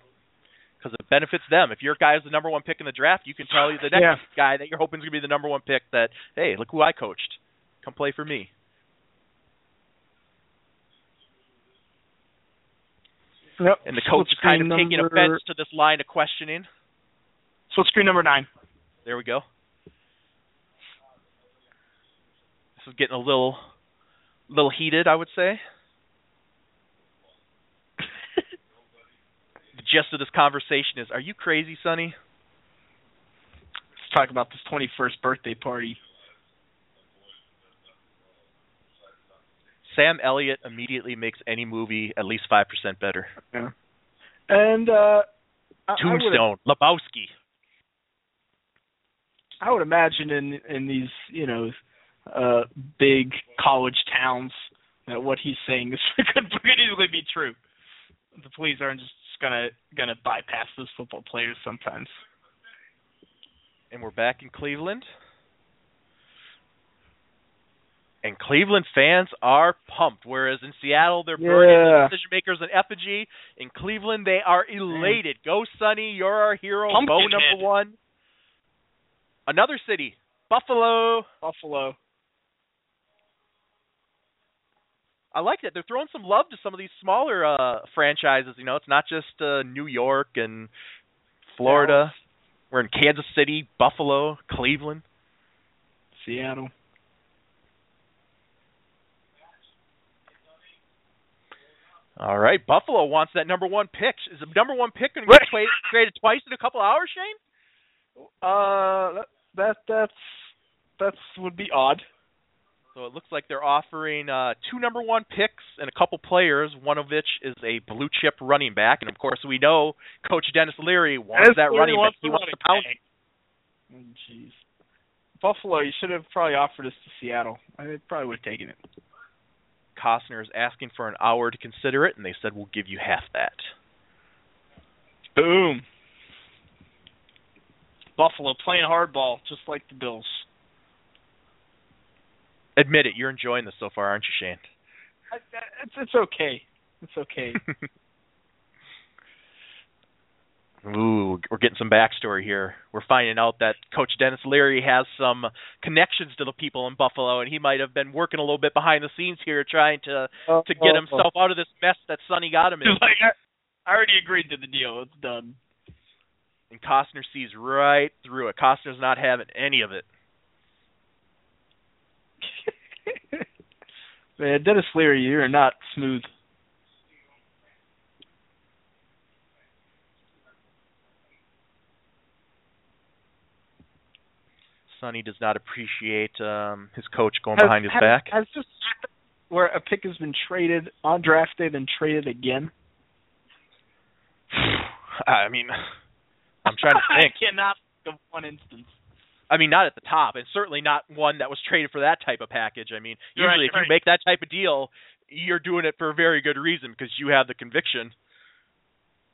Because it benefits them. If your guy is the number one pick in the draft, you can tell you the next Yeah. guy that you're hoping is going to be the number one pick that, hey, look who I coached. Come play for me. Yep. And the coach is kind of screen taking number- offense to this line of questioning. Split screen number nine. There we go. This is getting a little, little heated, I would say. the gist of this conversation is: Are you crazy, Sonny? Let's talk about this 21st birthday party. Sam Elliott immediately makes any movie at least five percent better. Yeah. And uh I- I Tombstone, Lebowski. I would imagine in in these you know uh big college towns that what he's saying is could, could easily be true. The police aren't just gonna gonna bypass those football players sometimes. and we're back in Cleveland. And Cleveland fans are pumped, whereas in Seattle they're burning Yeah. the decision makers an effigy. In Cleveland they are elated. Go Sonny, you're our hero. Bo Pumpkinhead. number one. Another city, Buffalo. Buffalo. I like that. They're throwing some love to some of these smaller uh franchises, you know. It's not just uh New York and Florida. We're in Kansas City, Buffalo, Cleveland. Seattle. All right, Buffalo wants that number one pick. Is the number one pick going to get twa- traded twice in a couple hours, Shane? Uh, that, that that's that's would be odd. So it looks like they're offering uh, two number one picks and a couple players, one of which is a blue chip running back. And of course, we know Coach Denis Leary wants Denis that Leary running wants back. He wants to pound. Oh, Jeez. Buffalo, you should have probably offered us to Seattle. I probably would have taken it. Costner is asking for an hour to consider it, and they said we'll give you half that. Boom. Buffalo playing hardball, just like the Bills. Admit it, you're enjoying this so far, aren't you, Shane? It's it's okay. It's okay. Ooh, we're getting some backstory here. We're finding out that Coach Denis Leary has some connections to the people in Buffalo, and he might have been working a little bit behind the scenes here, trying to to get himself out of this mess that Sonny got him in. like I, I already agreed to the deal. It's done. And Costner sees right through it. Costner's not having any of it. Man, Denis Leary, you're not smooth. Sonny does not appreciate um his coach going Has- behind his has- back. Has this happened where a pick has been traded on draft day, then traded again? I mean, I'm trying to think. I cannot think of one instance. I mean, not at the top, and certainly not one that was traded for that type of package. I mean, You're usually right, if you make that type of deal, you're doing it for a very good reason because you have the conviction.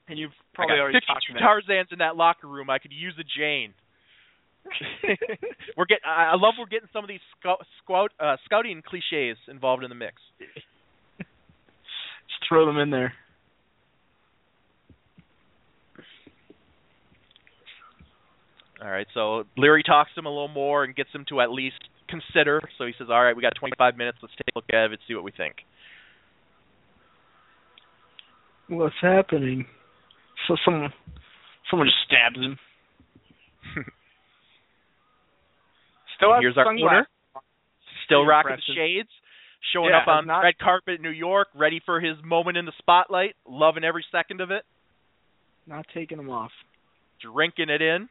And you've probably got already 52 talked about Tarzans in that locker room. I could use a Jane. we're get. I love we're getting some of these scout, scout, uh, scouting cliches involved in the mix. Just throw them in there. All right, so Leary talks to him a little more and gets him to at least consider. So he says, "All right, we got 25 minutes. Let's take a look at it, see what we think." What's happening? So someone, someone just stabs him. Still Here's our sunglasses. Still rocking the shades, showing Yeah, up on not- red carpet in New York, ready for his moment in the spotlight, loving every second of it, Not taking them off. drinking it in.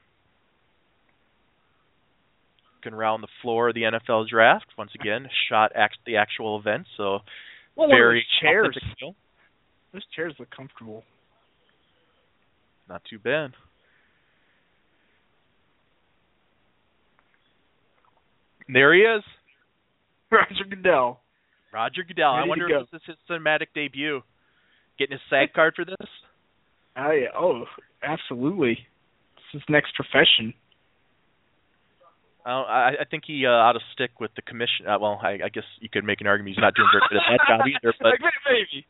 Looking around the floor of the NFL draft once again, shot at the actual event. So Well, very chairs. Those chairs look comfortable. Not too bad. There he is, Roger Goodell. Roger Goodell. I wonder if this is his cinematic debut. Getting his SAG card for this. Oh yeah. Oh, absolutely. It's his next profession. I, I I think he uh, ought to stick with the commission. Uh, well, I, I guess you could make an argument he's not doing very good at that job either, but maybe.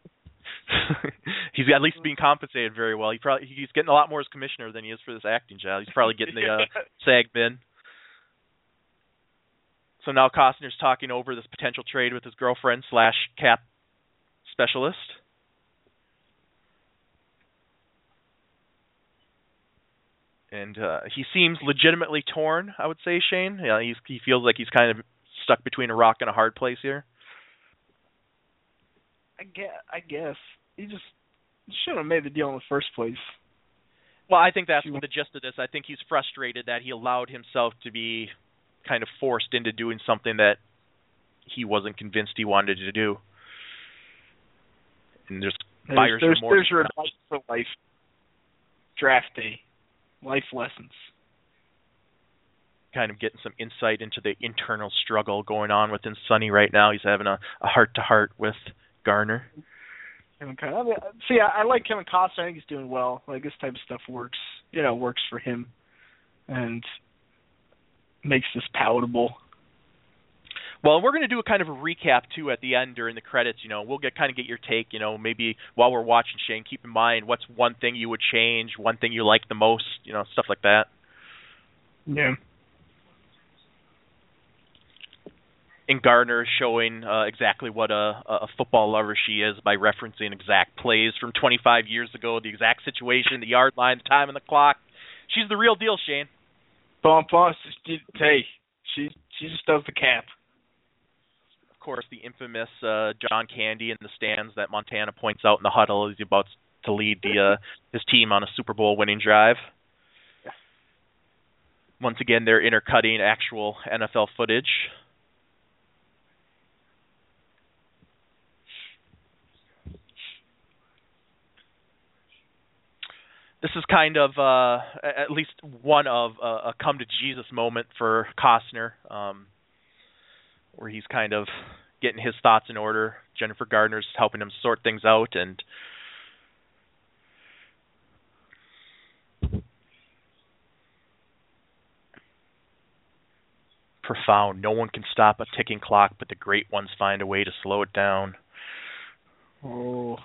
he's at least being compensated very well. He probably he's getting a lot more as commissioner than he is for this acting job. He's probably getting the uh, SAG bin. So now Costner's talking over this potential trade with his girlfriend slash cap specialist. And uh, he seems legitimately torn. I would say Shane. Yeah, he's he feels like he's kind of stuck between a rock and a hard place here. I guess. I guess he just should have made the deal in the first place. Well, I think that's the gist of this. I think he's frustrated that he allowed himself to be kind of forced into doing something that he wasn't convinced he wanted to do. And there's There's, buyer's there's, remorse. there's your advice for life. Draft day, life lessons. kind of getting some insight into the internal struggle going on within Sonny right now. He's having a heart to heart with Garner. Kevin Costner. I mean, uh, see, I, I like Kevin Costner. I think he's doing well. Like this type of stuff works. You know, works for him, and makes this palatable. Well, we're going to do a kind of a recap too at the end during the credits. You know, we'll get kind of get your take. You know, maybe while we're watching Shane, keep in mind what's one thing you would change, one thing you like the most. You know, stuff like that. Yeah. And Gardner is showing uh, exactly what a, a football lover she is by referencing exact plays from 25 years ago, the exact situation, the yard line, the time on the clock. She's the real deal, Shane. Bump us. Hey, she she just does the cap. Of course, the infamous uh, John Candy in the stands that Montana points out in the huddle as he's about to lead the uh, his team on a Super Bowl winning drive. Once again, they're intercutting actual NFL footage. This is kind of uh, at least one of uh, a come to Jesus moment for Costner, um, where he's kind of getting his thoughts in order. Jennifer Gardner's helping him sort things out, and profound. No one can stop a ticking clock, but the great ones find a way to slow it down. Oh,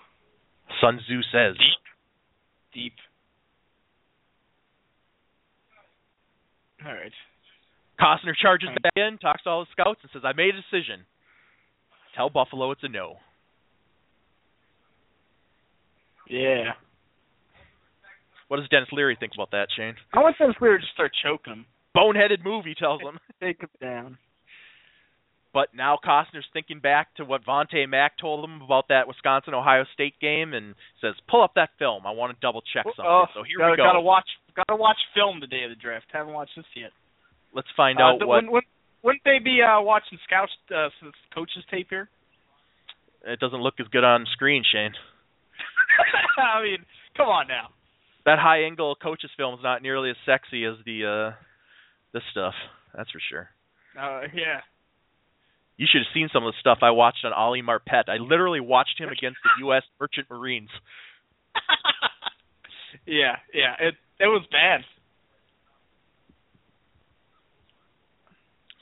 Sun Tzu says. deep, deep. All right. Costner charges back in, talks to all the scouts, and says, "I made a decision. Tell Buffalo it's a no." Yeah. What does Denis Leary think about that, Shane? I want Denis Leary to start choking him. Boneheaded move, he tells him. Take him down. But now Costner's thinking back to what Vontae Mack told him about that Wisconsin Ohio State game and says, "Pull up that film. I want to double check something." Oh, so here gotta, we go. Gotta watch. Gotta watch film the day of the draft. Haven't watched this yet. Let's find Uh, out th- what wouldn't, wouldn't- wouldn't they be uh, watching scouts uh, coaches tape here? it doesn't look as good on screen, Shane. I mean, come on now. That high angle coaches film is not nearly as sexy as the uh this stuff. That's for sure. Uh, yeah. You should have seen some of the stuff I watched on Ali Marpet. I literally watched him against the U.S. Merchant Marines. yeah, yeah. It it was bad.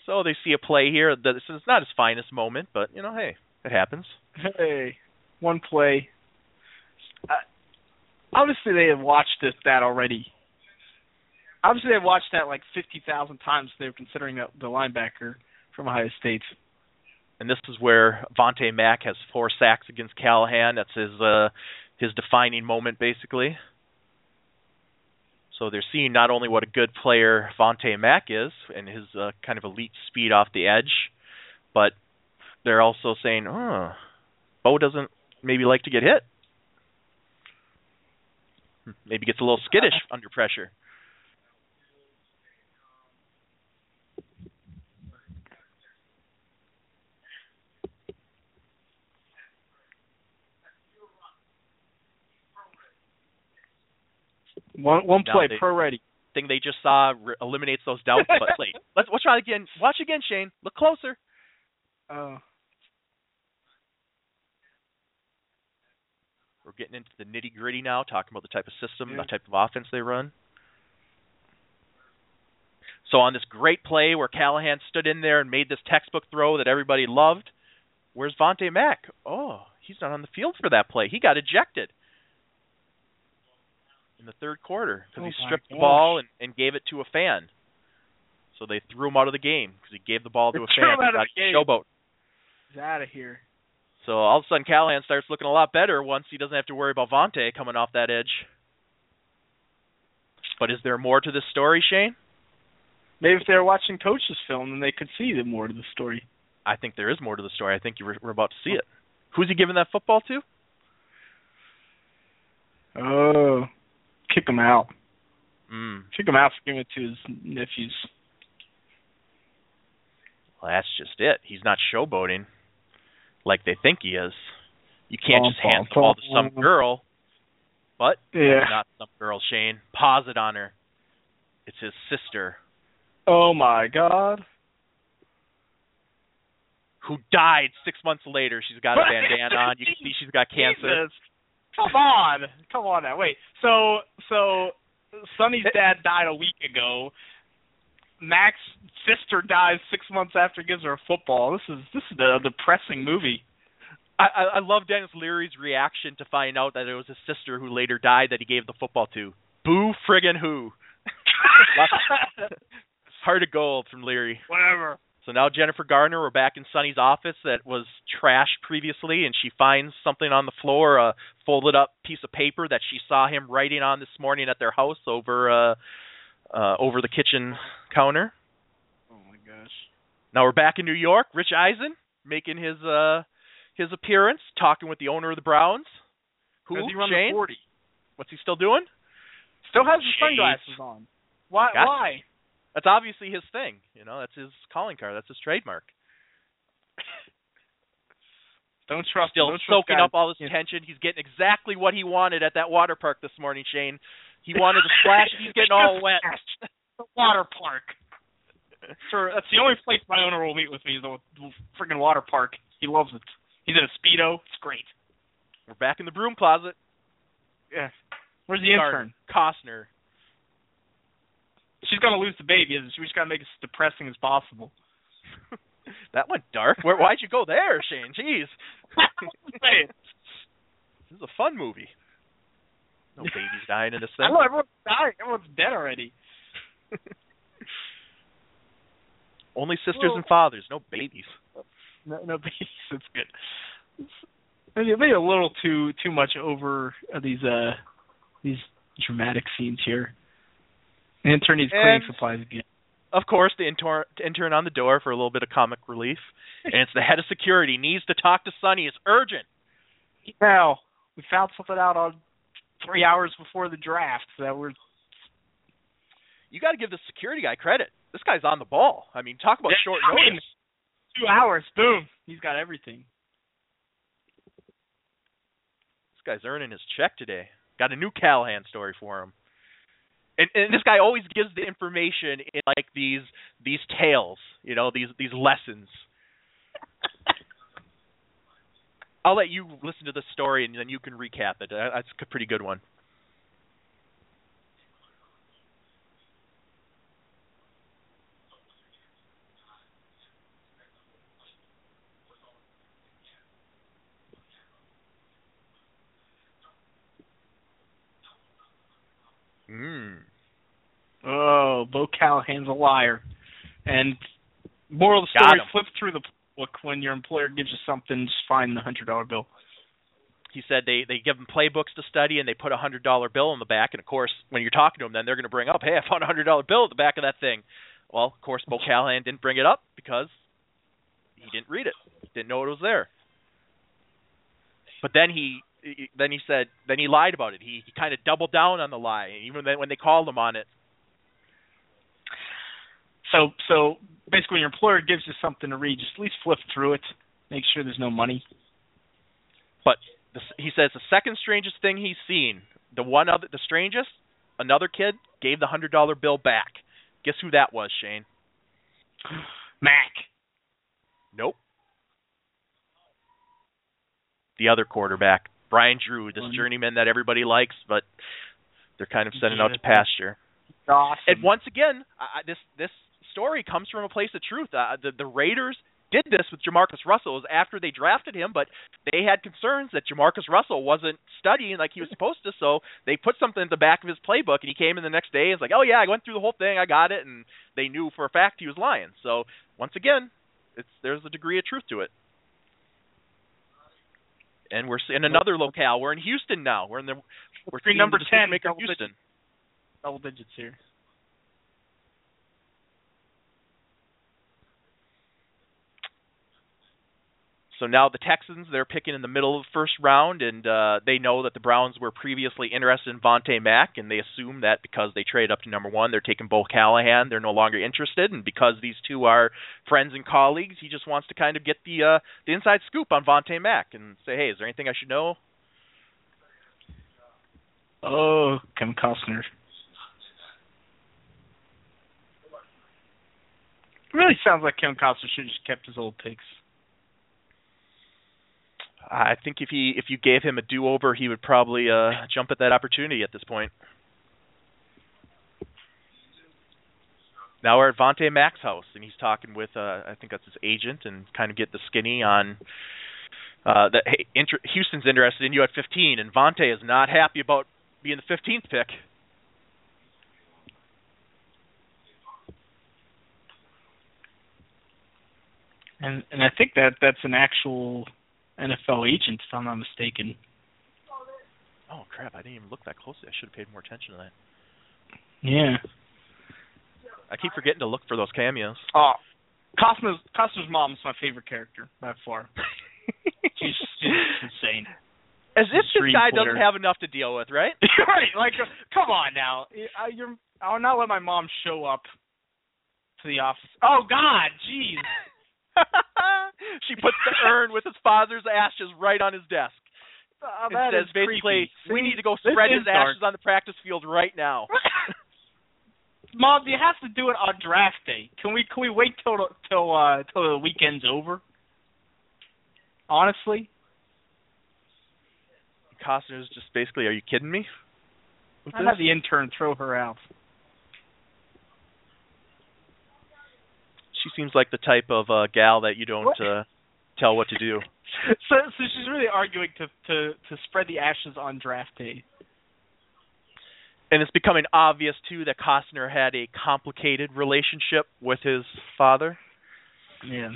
So they see a play here. This is not his finest moment, but you know, hey, it happens. Hey, one play. Uh, obviously, they have watched this that already. Obviously, they've watched that like fifty thousand times. They're considering the, the linebacker from Ohio State. And this is where Vontae Mack has four sacks against Callahan. That's his uh his defining moment basically. So they're seeing not only what a good player Vontae Mack is and his uh, kind of elite speed off the edge, but they're also saying, "Oh, Bo doesn't maybe like to get hit. Hmm, Maybe gets a little skittish under pressure." One one play, they- pro ready. Thing they just saw re- eliminates those doubts. But wait, let's let's try again. Watch again, Shane. Look closer. Oh, We're getting into the nitty gritty now, talking about the type of system, Yeah. the type of offense they run. So on this great play where Callahan stood in there and made this textbook throw that everybody loved, where's Vontae Mack? Oh, he's not on the field for that play. He got ejected in the third quarter because Oh he stripped the ball and, and gave it to a fan. So they threw him out of the game because he gave the ball to a fan. out of the game. Showboat. he's out of here. So all of a sudden Callahan starts looking a lot better once he doesn't have to worry about Vontae coming off that edge. But is there more to this story, Shane? Maybe if they were watching coaches film, then they could see the more to the story. I think there is more to the story. I think you were, we're about to see it. Who's he giving that football to? Oh, kick him out. Mm. Kick him out for giving it to his nephews. Well, that's just it. He's not showboating like they think he is. You can't just hand the ball to some girl. But Yeah. not some girl, Shane. Pause it on her. It's his sister Oh my God. who died six months later. She's got a bandana on. You can see she's got cancer. Jesus. Come on, come on now. Wait, so so Sonny's dad died a week ago. Mac's sister dies six months after he gives her a football. This is this is a depressing movie. I, I I love Denis Leary's reaction to find out that it was his sister who later died that he gave the football to. Boo friggin' who. Heart of gold from Leary. Whatever. So now Jennifer Garner, we're back in Sonny's office that was trashed previously, and she finds something on the floor, a folded up piece of paper that she saw him writing on this morning at their house over uh, uh, over the kitchen counter. Oh my gosh. Now we're back in New York. Rich Eisen making his uh, his appearance, talking with the owner of the Browns. Who? Does he run Shane? the forty? What's he still doing? Still has his Shades. sunglasses on. Why? Why? That's obviously his thing. You know, that's his calling card. That's his trademark. Don't trust. Still don't soaking guys. up all this Yeah. tension. He's getting exactly what he wanted at that water park this morning, Shane. He wanted to splash. He's getting all wet. The water park. Sure, that's the only place my owner will meet with me is the freaking water park. He loves it. He's in a speedo. It's great. We're back in the broom closet. Yeah. Where's the intern? Costner. She's gonna lose the baby, isn't she? We just gotta make it as depressing as possible. that went dark. Where? Why'd you go there, Shane? Jeez. this is a fun movie. No babies dying in this thing. I know everyone's dying. Everyone's dead already. Only sisters well, and fathers, no babies. No, no babies. That's good. Maybe, maybe a little too too much over uh, these uh these dramatic scenes here. The intern needs cleaning supplies again. Of course, the intern, intern on the door for a little bit of comic relief, and it's the head of security needs to talk to Sonny. It's urgent. Now we found something out on three hours before the draft that we're. You got to give the security guy credit. This guy's on the ball. I mean, talk about yeah, short I notice. Mean, two hours, boom, he's got everything. This guy's earning his check today. Got a new Callahan story for him. And, and this guy always gives the information in like these these tales, you know, these these lessons. I'll let you listen to the story and then you can recap it. That's a pretty good one. Mm. Oh, Bo Callahan's a liar. And moral of the story: flip through the book when your employer gives you something. Just find the hundred dollar bill. He said they they give them playbooks to study and they put a hundred dollar bill in the back. And of course, when you're talking to them, then they're going to bring up, "Hey, I found a hundred dollar bill at the back of that thing." Well, of course, Bo Callahan didn't bring it up because he didn't read it, didn't know it was there. But then he then he said then he lied about it. He, he kind of doubled down on the lie, even then when they called him on it. So so basically, when your employer gives you something to read, just at least flip through it, make sure there's no money. But the, he says the second strangest thing he's seen, the one other the strangest, another kid gave the hundred dollar bill back. Guess who that was, Shane? Mac. Nope. The other quarterback. Brian Drew, this journeyman that everybody likes, but they're kind of sending out to pasture. Awesome. And once again, uh, this this story comes from a place of truth. Uh, the the Raiders did this with Jamarcus Russell. Was after they drafted him, but they had concerns that Jamarcus Russell wasn't studying like he was supposed to, so they put something in the back of his playbook, and he came in the next day and was like, "Oh yeah, I went through the whole thing, I got it," and they knew for a fact he was lying. So once again, it's there's a degree of truth to it and we're in another locale. We're in Houston now. We're in the we're number ten, Make Houston. Digits, double digits here. So now the Texans they're picking in the middle of the first round, and uh, they know that the Browns were previously interested in Vontae Mack, and they assume that because they trade up to number one, they're taking Bo Callahan. They're no longer interested, and because these two are friends and colleagues, he just wants to kind of get the uh, the inside scoop on Vontae Mack and say, hey, is there anything I should know? Oh, Kevin Costner. Really sounds like Kevin Costner should have just kept his old picks. I think if he if you gave him a do over, he would probably uh, jump at that opportunity at this point. Now we're at Vontae Mack's house, and he's talking with uh, I think that's his agent, and kind of get the skinny on uh, that hey, inter- Houston's interested in you at 15, and Vontae is not happy about being the 15th pick. And and I think that that's an actual NFL agent, if I'm not mistaken. Oh crap! I didn't even look that closely. I should have paid more attention to that. Yeah. I keep forgetting to look for those cameos. Oh, Costner's Costner's mom is my favorite character by far. she's, she's insane. As if this guy doesn't have enough to deal with, right? right. Like, uh, come on now. I, you're, I'll not let my mom show up to the office. Oh God, jeez. she puts the urn with his father's ashes right on his desk. Oh, and says basically, creepy. we need to go spread his dark. ashes on the practice field right now. Mom, you have to do it on draft day. Can we can we wait till till uh till the weekend's over? Honestly, Costner's just basically, are you kidding me? I'd have the intern throw her out. She seems like the type of uh, gal that you don't uh, tell what to do. so so she's really arguing to to to spread the ashes on draft day. And it's becoming obvious too that Costner had a complicated relationship with his father. Yeah.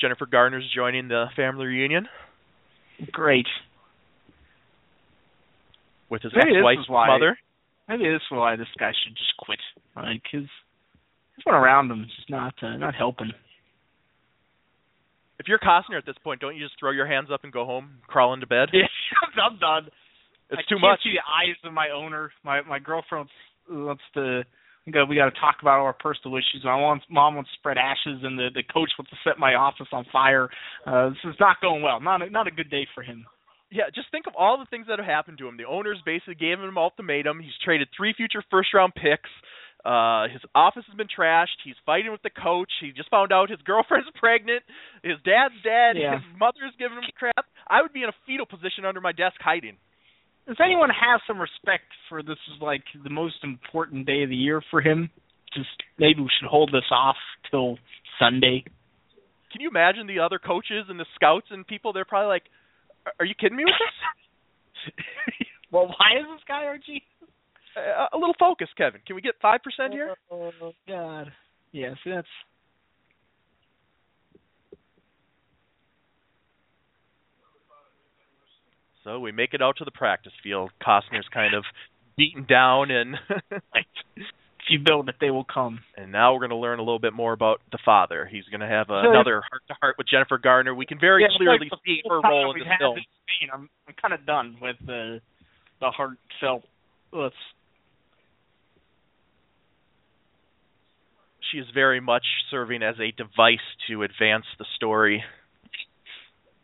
Jennifer Garner's joining the family reunion Great. with his ex-wife's mother. Maybe this is why this guy should just quit. Like his everyone around him is just not uh, not helping. If you're Costner at this point, don't you just throw your hands up and go home, crawl into bed? Yeah, I'm done. It's I too can't see the eyes of my owner. My my girlfriend wants to. We got we got to talk about our personal issues. My mom, mom wants to spread ashes, and the the coach wants to set my office on fire. Uh, this is not going well. Not a, not a good day for him. Yeah, just think of all the things that have happened to him. The owners basically gave him an ultimatum. He's traded three future first round picks. Uh his office has been trashed. He's fighting with the coach. He just found out his girlfriend's pregnant. His dad's dead. Yeah. His mother's giving him crap. I would be in a fetal position under my desk hiding. Does anyone have some respect for this? Is like the most important day of the year for him. Just maybe we should hold this off till Sunday. Can you imagine the other coaches and the scouts and people? They're probably like, "Are- "Are you kidding me with this?" well, why is this guy Archie? Uh, a little focus, Kevin. Can we get five percent here? Oh God. Yeah, see that's So we make it out to the practice field. Costner's kind of beaten down, and if you build it, they will come. and now we're going to learn a little bit more about the father. He's going to have uh, So- another heart to heart with Jennifer Garner. We can very Yeah, clearly like see her role in we've this film. this scene, I'm I'm kind of done with the the heartfelt. Let's She is very much serving as a device to advance the story.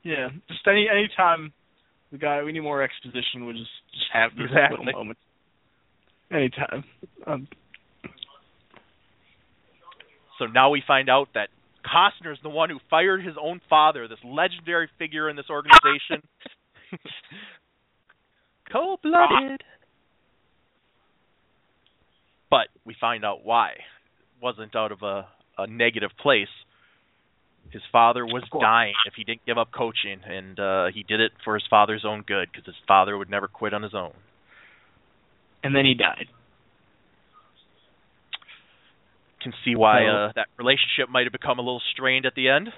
yeah, just any any time we got we need more exposition. We'll just just have this Exactly. little moment. Anytime. Um, So now we find out that Costner is the one who fired his own father, this legendary figure in this organization. Cold blooded. But we find out why. Wasn't out of a, a negative place. His father was dying if he didn't give up coaching, and uh, he did it for his father's own good because his father would never quit on his own. and then he died. Can see why uh, that relationship might have become a little strained at the end.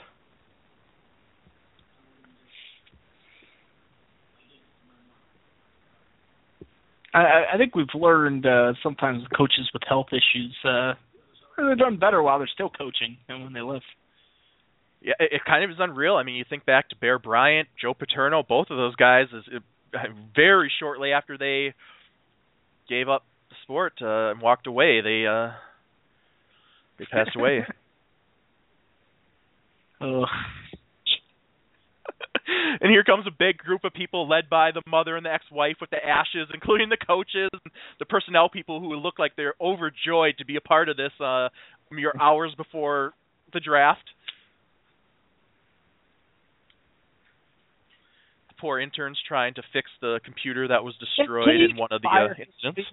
I- I, I think we've learned uh, sometimes coaches with health issues uh, they're done better while they're still coaching than when they left. Yeah, it, it kind of is unreal. I mean, you think back to Bear Bryant, Joe Paterno, both of those guys is uh, very shortly after they gave up the sport uh, and walked away, they uh they passed away. Oh, and here comes a big group of people led by the mother and the ex-wife with the ashes, including the coaches, and the personnel people who look like they're overjoyed to be a part of this uh mere hours before the draft. The poor interns trying to fix the computer that was destroyed in one of the uh, incidents.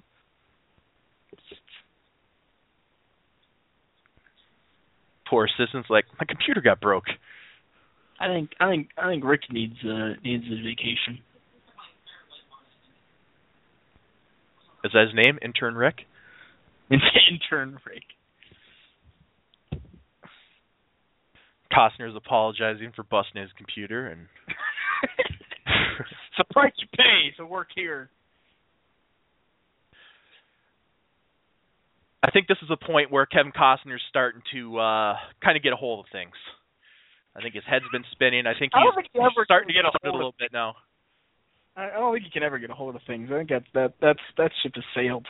Poor assistant's like, my computer got broke. I think I think I think Rick needs uh, needs a vacation. Is that his name? Intern Rick? Intern Rick. Costner's apologizing for busting his computer and it's the price you pay to work here. I think this is a point where Kevin Costner's starting to uh kind of get a hold of things. I think his head's been spinning. I think he's, don't think he starting to get a a little bit now. I, I don't think he can ever get a hold of things. I think that's that that's that ship has sailed.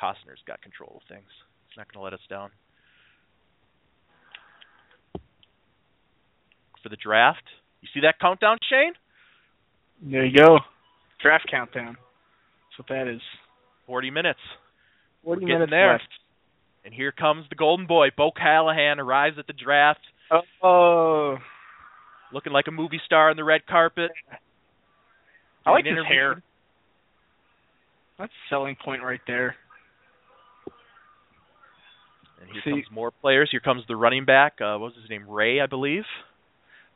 Costner's got control of things. He's not going to let us down. for the draft. You see that countdown, Shane? There you go. Draft countdown. That's what that is. 40 minutes. 40 Getting minutes there. left. And here comes the golden boy. Bo Callahan arrives at the draft Oh, looking like a movie star on the red carpet. I like his hair. That's a selling point right there. And here See- comes more players. Here comes the running back. Uh, what was his name? Ray, I believe.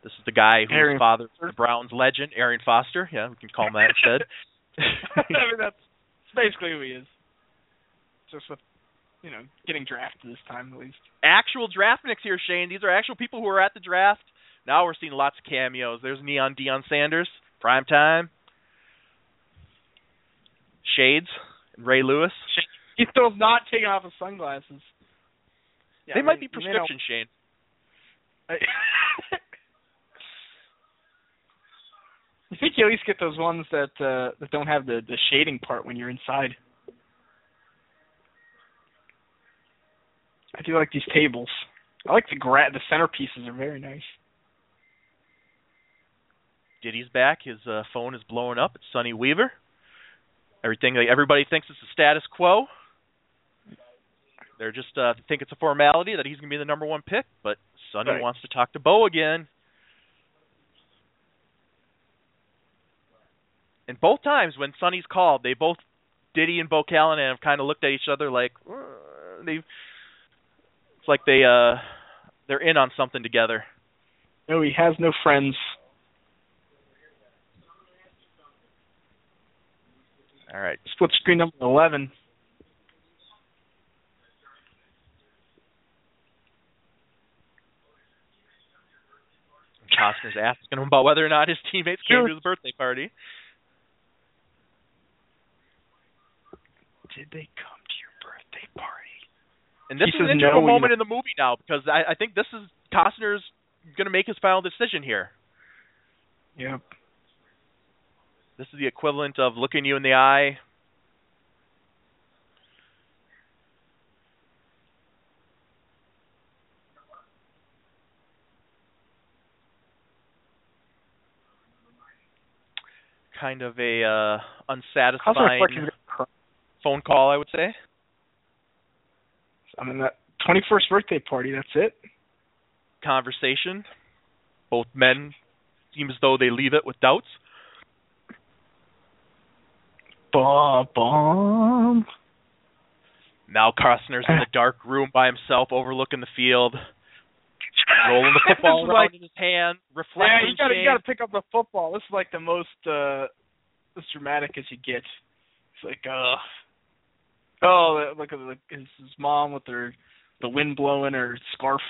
This is the guy whose father, Foster. the Browns legend, Arian Foster. Yeah, we can call him that instead. I mean, that's basically who he is. Just with, you know, getting drafted this time at least. actual draft picks here, Shane. These are actual people who are at the draft. Now we're seeing lots of cameos. There's Neon Deion Sanders, prime time. Shades, Ray Lewis. He's still not taking off his sunglasses. Yeah, they I might mean, be prescription, Shane. you think you at least get those ones that uh, that don't have the the shading part when you're inside. I do like these tables. I like the gra- the centerpieces are very nice. Diddy's back. His uh, phone is blowing up. It's Sonny Weaver. Everything. Like, everybody thinks it's the status quo. They're just uh, think it's a formality that he's going to be the number one pick, but Sonny Right. wants to talk to Bo again. And both times when Sonny's called, they both Diddy and Bo Callahan have kind of looked at each other like uh, they. It's like they uh they're in on something together. No, he has no friends. All right. Split screen number eleven. Costner's asking him about whether or not his teammates came to his birthday party. Did they come to your birthday party? And this He is an integral no, moment in the movie now because I, I think this is Costner's going to make his final decision here. Yep. This is the equivalent of looking you in the eye. Kind of a uh, unsatisfying looks like he's gonna cry. phone call, I would say. I mean that twenty first birthday party. That's it. conversation. Both men seem as though they leave it with doubts. Ba bomb. Now Costner's in the dark room by himself, overlooking the field, rolling the football around like- in his hand, Yeah, you gotta you gotta pick up the football. This is like the most uh as dramatic as you get. It's like uh oh look at the, his, his mom with her the wind blowing her scarf.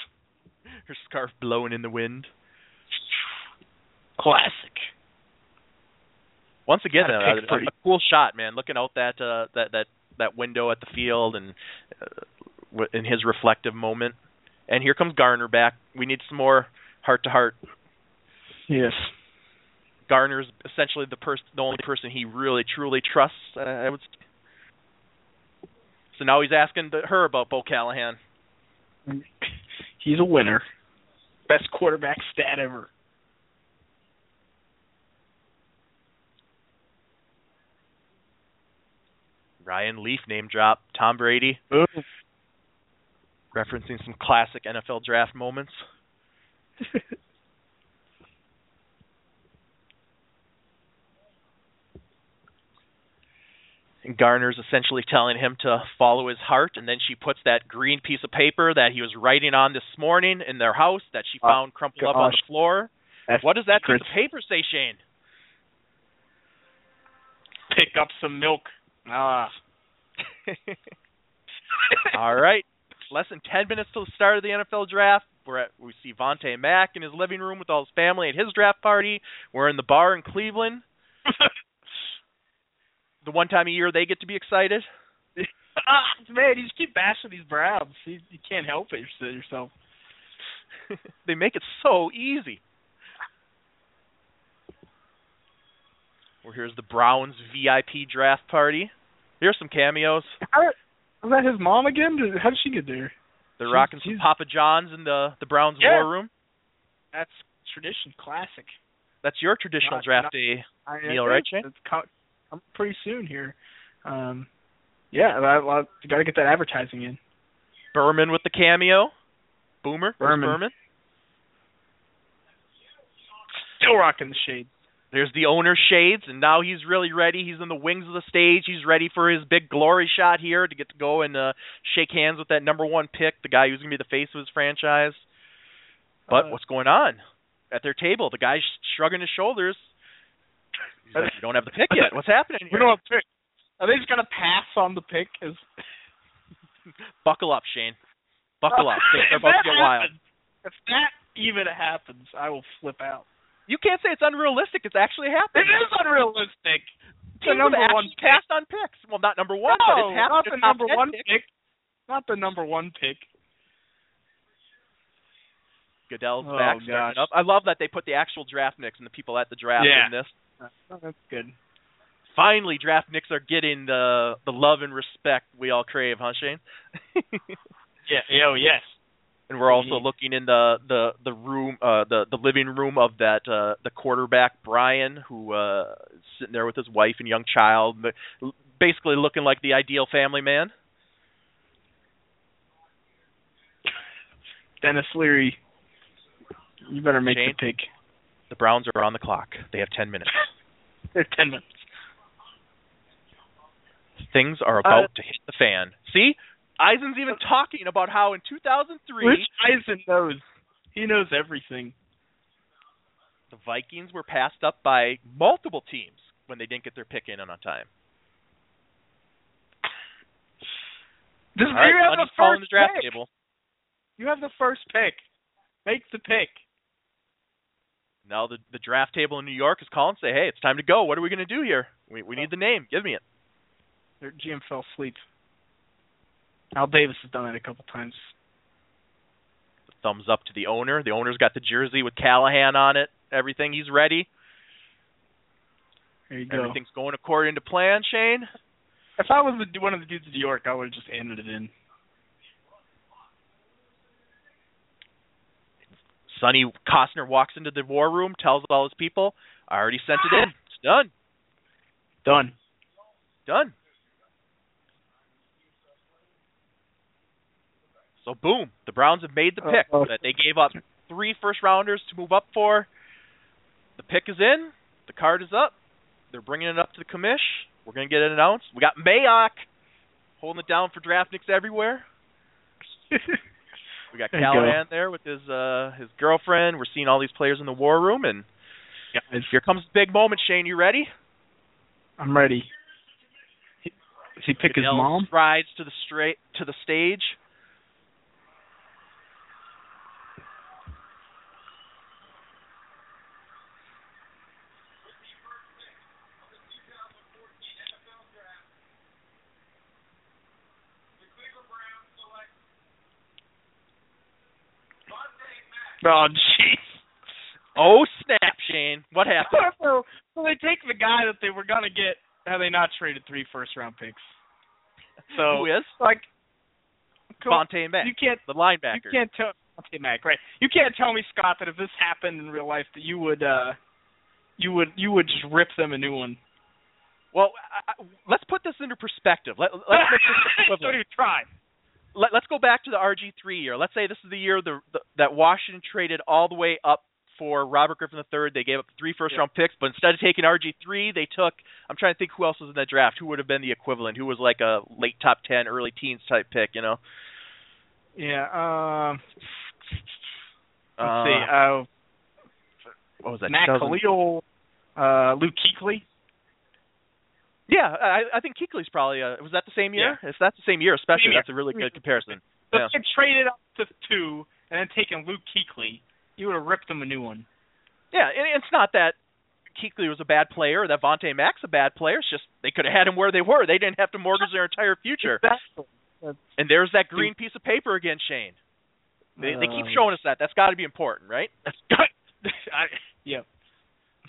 her scarf blowing in the wind. Classic. Once again, Gotta uh, a, pretty- a cool shot, man. Looking out that uh, that that that window at the field and uh, in his reflective moment. And here comes Garner back. We need some more heart to heart. Yes. Garner's essentially the person, the only person he really truly trusts. Uh, I would. s- So now he's asking the, her about Bo Callahan. He's a winner. Best quarterback stat ever. Ryan Leaf name drop. Tom Brady Boom. referencing some classic NFL draft moments. And Garner's essentially telling him to follow his heart, and then she puts that green piece of paper that he was writing on this morning in their house that she Oh, found crumpled up on the floor. That's What does that piece of paper say, Shane? Pick up some milk. Ah. All right. Less than 10 minutes till the start of the NFL draft. We're at, we see Vontae Mack in his living room with all his family at his draft party. We're in the bar in Cleveland. The one time a year they get to be excited. man, you just keep bashing these Browns. You, you can't help it yourself. they make it so easy. Well, here's the Browns VIP draft party. Here's some cameos. How, was that his mom again? How did she get there? They're She's- rocking some she's- Papa John's in the the Browns Yeah. war room. That's tradition, classic. That's your traditional Not- draft not- day. I, Neil, right, Shane? It's co- coming pretty soon here. Um, yeah, I, I, got to get that advertising in. Berman with the cameo. Boomer. Berman. Berman. Still rocking the shade. There's the owner shades, and now he's really ready. He's in the wings of the stage. He's ready for his big glory shot here to get to go and uh, shake hands with that number one pick, the guy who's going to be the face of his franchise. But Uh, what's going on at their table? The guy's shrugging his shoulders. He's like, "You don't have the pick yet. What's happening We don't have pick. Are they just gonna pass on the pick? As Buckle up, Shane. Buckle up. Things are if about that to get wild. if that even happens, I will flip out. You can't say it's unrealistic. It's actually It happening. is unrealistic. The number one pick. passed on picks. Well, not number one, no, but it's happened. not the number one picks. pick. Not the number one pick. Goodell's Oh, back starting up. I love that they put the actual draftniks and the people at the draft Yeah. in this. Oh, that's good. Finally, draftniks are getting the the love and respect we all crave, huh, Shane? Yeah. Oh yes. and we're also Mhm. looking in the the the room, uh, the the living room of that uh, the quarterback Brian, who uh, is sitting there with his wife and young child, basically looking like the ideal family man. Denis Leary. You better make Shane? the pick. The Browns are on the clock. They have ten minutes. They're ten minutes. Things are uh, about to hit the fan. See, Eisen's even talking about how in 2003 Rich Eisen knows. He knows everything. the Vikings were passed up by multiple teams when they didn't get their pick in on time. This All right, you have the first the draft pick. table. You have the first pick. Make the pick. Now the the draft table in New York is calling, say, hey, it's time to go. What are we going to do here? We we need the name. Give me it. Their GM fell asleep. Al Davis has done it a couple times. Thumbs up to the owner. The owner's got the jersey with Callahan on it. Everything. He's ready. There you go. Everything's going according to plan. Shane. If I was one of the dudes in New York, I would have just handed it in. Sonny Costner walks into the war room, tells all his people, I already sent it in. It's done. Done. Done. So boom, the Browns have made the pick Uh-oh. that they gave up three first rounders to move up for. The pick is in. The card is up. They're bringing it up to the commish. We're gonna get it announced. We got Mayock holding it down for draftniks everywhere. We got There you go. Callahan there with his uh his girlfriend. We're seeing all these players in the war room, and Guys, here comes the big moment. Shane, you ready? I'm ready. Does he pick his mom? strides to the straight to the stage. Oh, jeez. Oh snap, Shane! What happened? so, so they take the guy that they were gonna get. Have they not traded three first round picks? So Who is like, Vontae Mack, you can't the linebacker? You can't tell okay, Mac, right? You can't tell me, Scott, that if this happened in real life, that you would, uh, you would, you would just rip them a new one. Well, I, I, let's put this into perspective. Let, let's make this Don't equivalent. even try. Let, let's go back to the RG3 year. Let's say this is the year the, the, that Washington traded all the way up for Robert Griffin III. They gave up three first round picks, but instead of taking RG3, they took. I'm trying to think who else was in that draft. Who would have been the equivalent? Who was like a late top 10, early teens type pick? You know. Yeah. Um. Let's Uh, see. Uh, what was that? Matt 2000 Kalil, uh, Luke Kuechly. Yeah, I, I think Kuechly's probably. Uh, was that the same year? Yeah. If that's the same year, especially, Same year. that's a really good comparison. So Yeah. if they traded up to two and then taken Luke Kuechly, you would have ripped them a new one. Yeah, and it's not that Kuechly was a bad player or that Vontae Mack's a bad player. It's just they could have had him where they were. They didn't have to mortgage their entire future. Exactly. And there's that green piece of paper again, Shane. They, they keep showing us that. That's got to be important, right? That's good. I, yeah.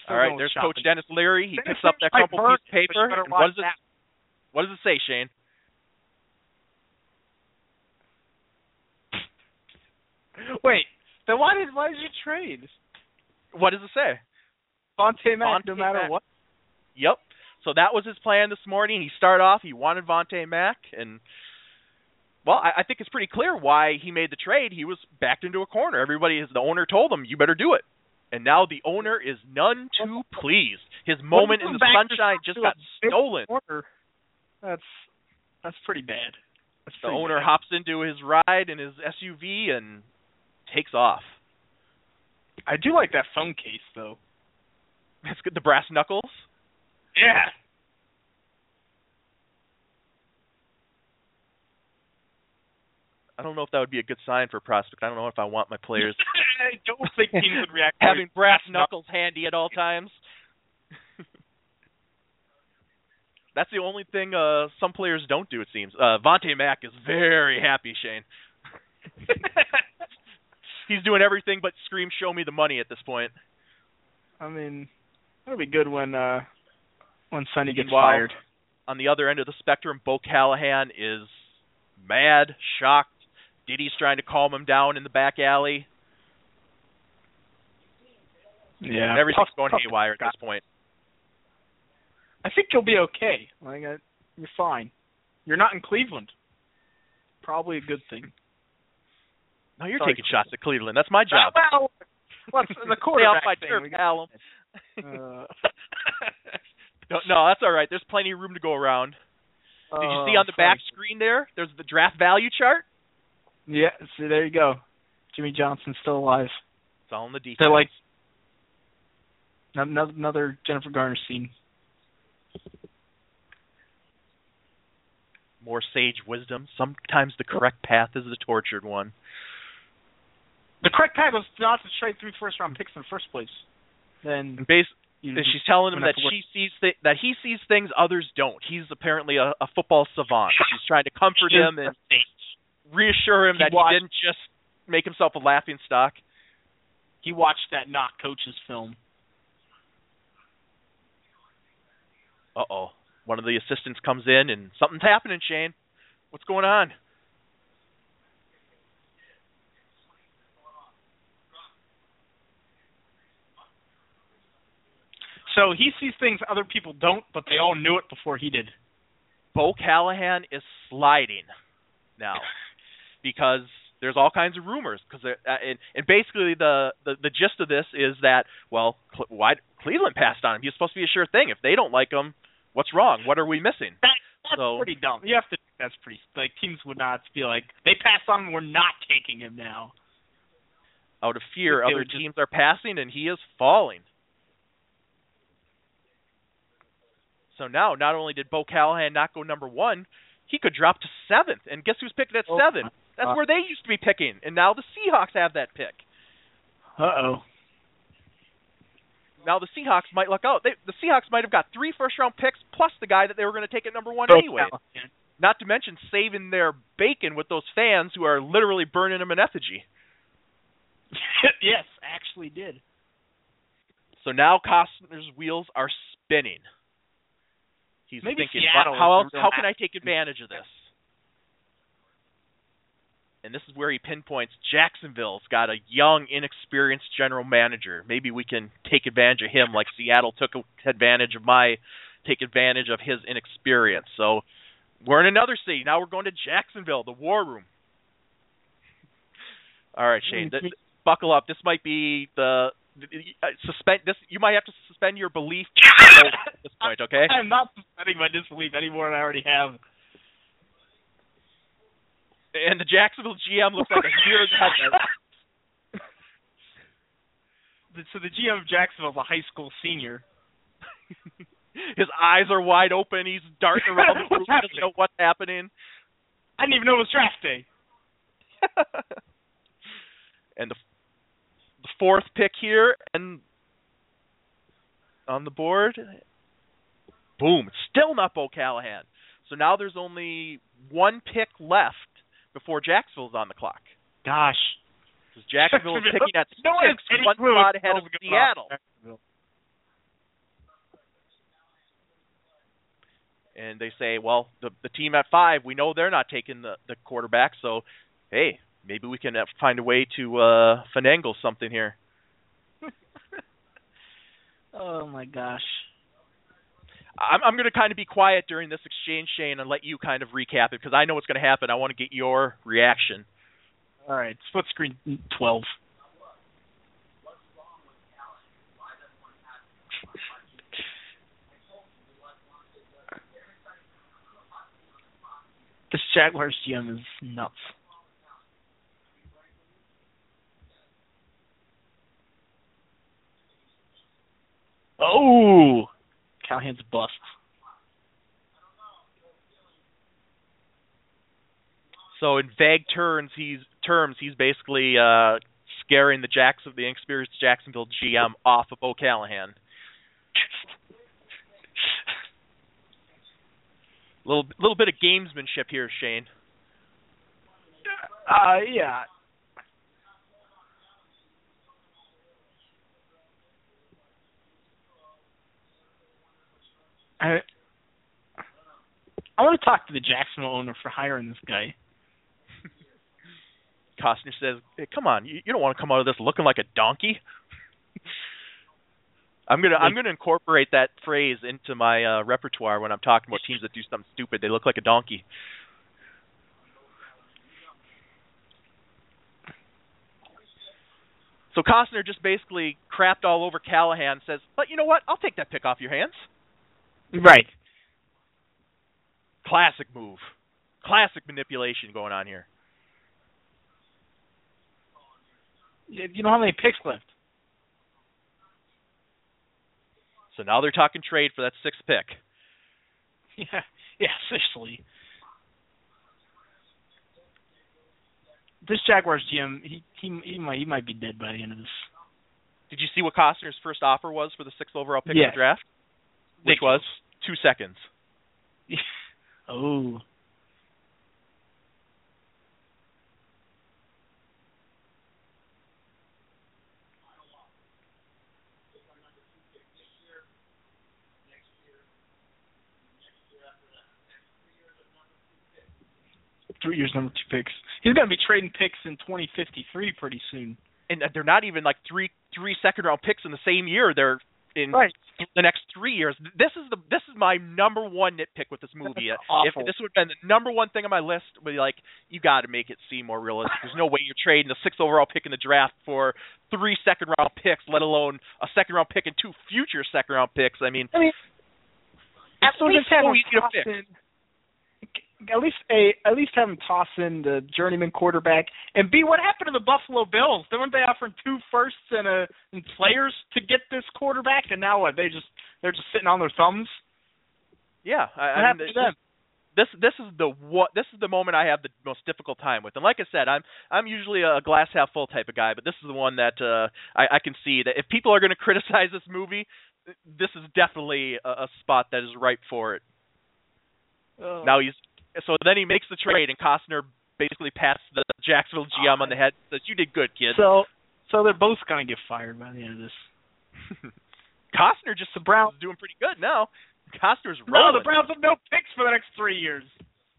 All right, there's Coach Denis Leary. He Denis picks up that crumpled piece of it, but you paper. And what does it? that. What does it say, Shane? Wait, then why did why did you trade? What does it say? Vontae Mack, Vontae no matter Mack. what. Yep. So that was his plan this morning. He started off. He wanted Vontae Mack, and well, I, I think it's pretty clear why he made the trade. He was backed into a corner. Everybody, is the owner told him, "You better do it." And now the owner is none too pleased. His moment in the sunshine just got stolen. That's that's pretty bad. That's The pretty owner bad. hops into his ride in his SUV and takes off. I do like that phone case though. That's good. The brass knuckles. Yeah. I don't know if that would be a good sign for a prospect. I don't know if I want my players I don't think teams would react. having brass knuckles. knuckles handy at all times. That's the only thing uh some players don't do. It seems. Uh Vontae Mack is very happy. Shane. He's doing everything but scream, "Show me the money!" at this point. I mean, that'll be good when uh when Sonny gets Meanwhile, fired. On the other end of the spectrum, Bo Callahan is mad, shocked. Diddy's trying to calm him down in the back alley. Yeah. Everything's Tough- going tough haywire at this point. I think you'll be okay. Like uh, you're fine. You're not in Cleveland. Probably a good thing. No, you're taking shots at Cleveland. That's my job. Well, what's the quarterback my thing? turf, we got- Callum. uh, No, no, that's all right. There's plenty of room to go around. Did you see oh, on the back screen there? There's the draft value chart. Yeah. See, there you go. Jimmy Johnson's still alive. It's all in the details. They're like another, another Jennifer Garner scene. more sage wisdom. Sometimes the correct path is the tortured one. The correct path was not to trade three first round picks in the first place. Then And bas- you, and she's telling him that she sees th- that he sees things others don't. He's apparently a, a football savant. She's trying to comfort him and reassure him He that watched- he didn't just make himself a laughing stock. he watched that not coaches film. Uh oh. One of the assistants comes in and something's happening, Shane. What's going on? So he sees things other people don't, but they all knew it before he did. Bo Callahan is sliding now because there's all kinds of rumors. Because uh, and, and basically the, the the gist of this is that well, Cle- why Cleveland passed on him? He's supposed to be a sure thing. If they don't like him, what's wrong? What are we missing? That, that's So- pretty dumb. You have to. That's pretty. Like teams would not be like they passed on. We're not taking him now. Out of fear, other would just- teams are passing and he is falling. So now, not only did Bo Callahan not go number one, he could drop to seventh. And guess who's picking at Oh, seven? That's uh, where they used to be picking, and now the Seahawks have that pick. Uh oh. Now the Seahawks might luck out. They, the Seahawks might have got three first round picks plus the guy that they were going to take at number one anyway. Not to mention saving their bacon with those fans who are literally burning them in effigy. yes, actually did. So now Costner's wheels are spinning. He's Maybe thinking, Seattle how else? How can I take advantage of this? And this is where he pinpoints Jacksonville's got a young, inexperienced general manager. Maybe we can take advantage of him, like Seattle took advantage of my, take advantage of his inexperience. So we're in another city now. We're going to Jacksonville, the War Room. All right, Shane, th- th- buckle up. This might be the uh, suspend. This you might have to suspend your belief at this point. Okay. I'm not suspending my disbelief anymore than I already have. And the Jacksonville GM looks like a deer in the headlights. So the GM of Jacksonville is a high school senior. His eyes are wide open. He's darting around the room. Doesn't know what's happening. I didn't even know it was draft day. and the the fourth pick here and on the board. Boom. Still not Bo Callahan. So now there's only one pick left before Jacksonville's on the clock. Gosh. Because Jacksonville is picking at no six, one clue spot ahead of the hell's going on Seattle. and they say, well, the the team at five, we know they're not taking the the quarterback, so hey, maybe we can uh, find a way to uh finagle something here. Oh my gosh. I'm, I'm going to kind of be quiet during this exchange, Shane, and let you kind of recap it because I know what's going to happen. I want to get your reaction. All right, split screen 12. this Jaguars GM is nuts. Oh, Callahan's bust. So in vague terms, he's terms he's basically uh, scaring the Jacks of the inexperienced Jacksonville GM off of Bo Callahan. little little bit of gamesmanship here, Shane. Uh, yeah. I I want to talk to the Jacksonville owner for hiring this guy. Costner says, hey, "Come on, you, you don't want to come out of this looking like a donkey." I'm gonna I'm gonna incorporate that phrase into my uh, repertoire when I'm talking about teams that do something stupid. They look like a donkey. So Costner just basically crapped all over Callahan. Says, "But you know what? I'll take that pick off your hands." Right. Classic move. Classic manipulation going on here. You know how many picks left? So now they're talking trade for that sixth pick. Yeah, yeah, officially. This Jaguars GM, he he he might he might be dead by the end of this. Did you see what Costner's first offer was for the sixth overall pick yeah. in the draft? Which was two seconds. oh. Three years, number two picks. He's going to be trading picks in 2053 pretty soon. And uh, they're not even like three three second round picks in the same year. They're in right. The next three years. This is the this is my number one nitpick with this movie. If this would have been the number one thing on my list, would be like you got to make it seem more realistic. There's no way you're trading the sixth overall pick in the draft for three second round picks, let alone a second round pick and two future second round picks. I mean, I mean, it's so easy to fix. At least a at least have him toss in the journeyman quarterback. And B, what happened to the Buffalo Bills? They weren't they offering two firsts and a and players to get this quarterback, and now what? They just they're just sitting on their thumbs. Yeah, I, what I happened mean, to them? This this is the what this is the moment I have the most difficult time with. And like I said, I'm I'm usually a glass half full type of guy, but this is the one that uh I, I can see that if people are going to criticize this movie, this is definitely a, a spot that is ripe for it. Oh. Now he's so then he makes the trade, and Costner basically pats the Jacksonville GM on the head. Says, "You did good, kid." So, so they're both gonna get fired by the end of this. Costner just the Browns doing pretty good now. Costner's no, rolling. the Browns have no picks for the next three years.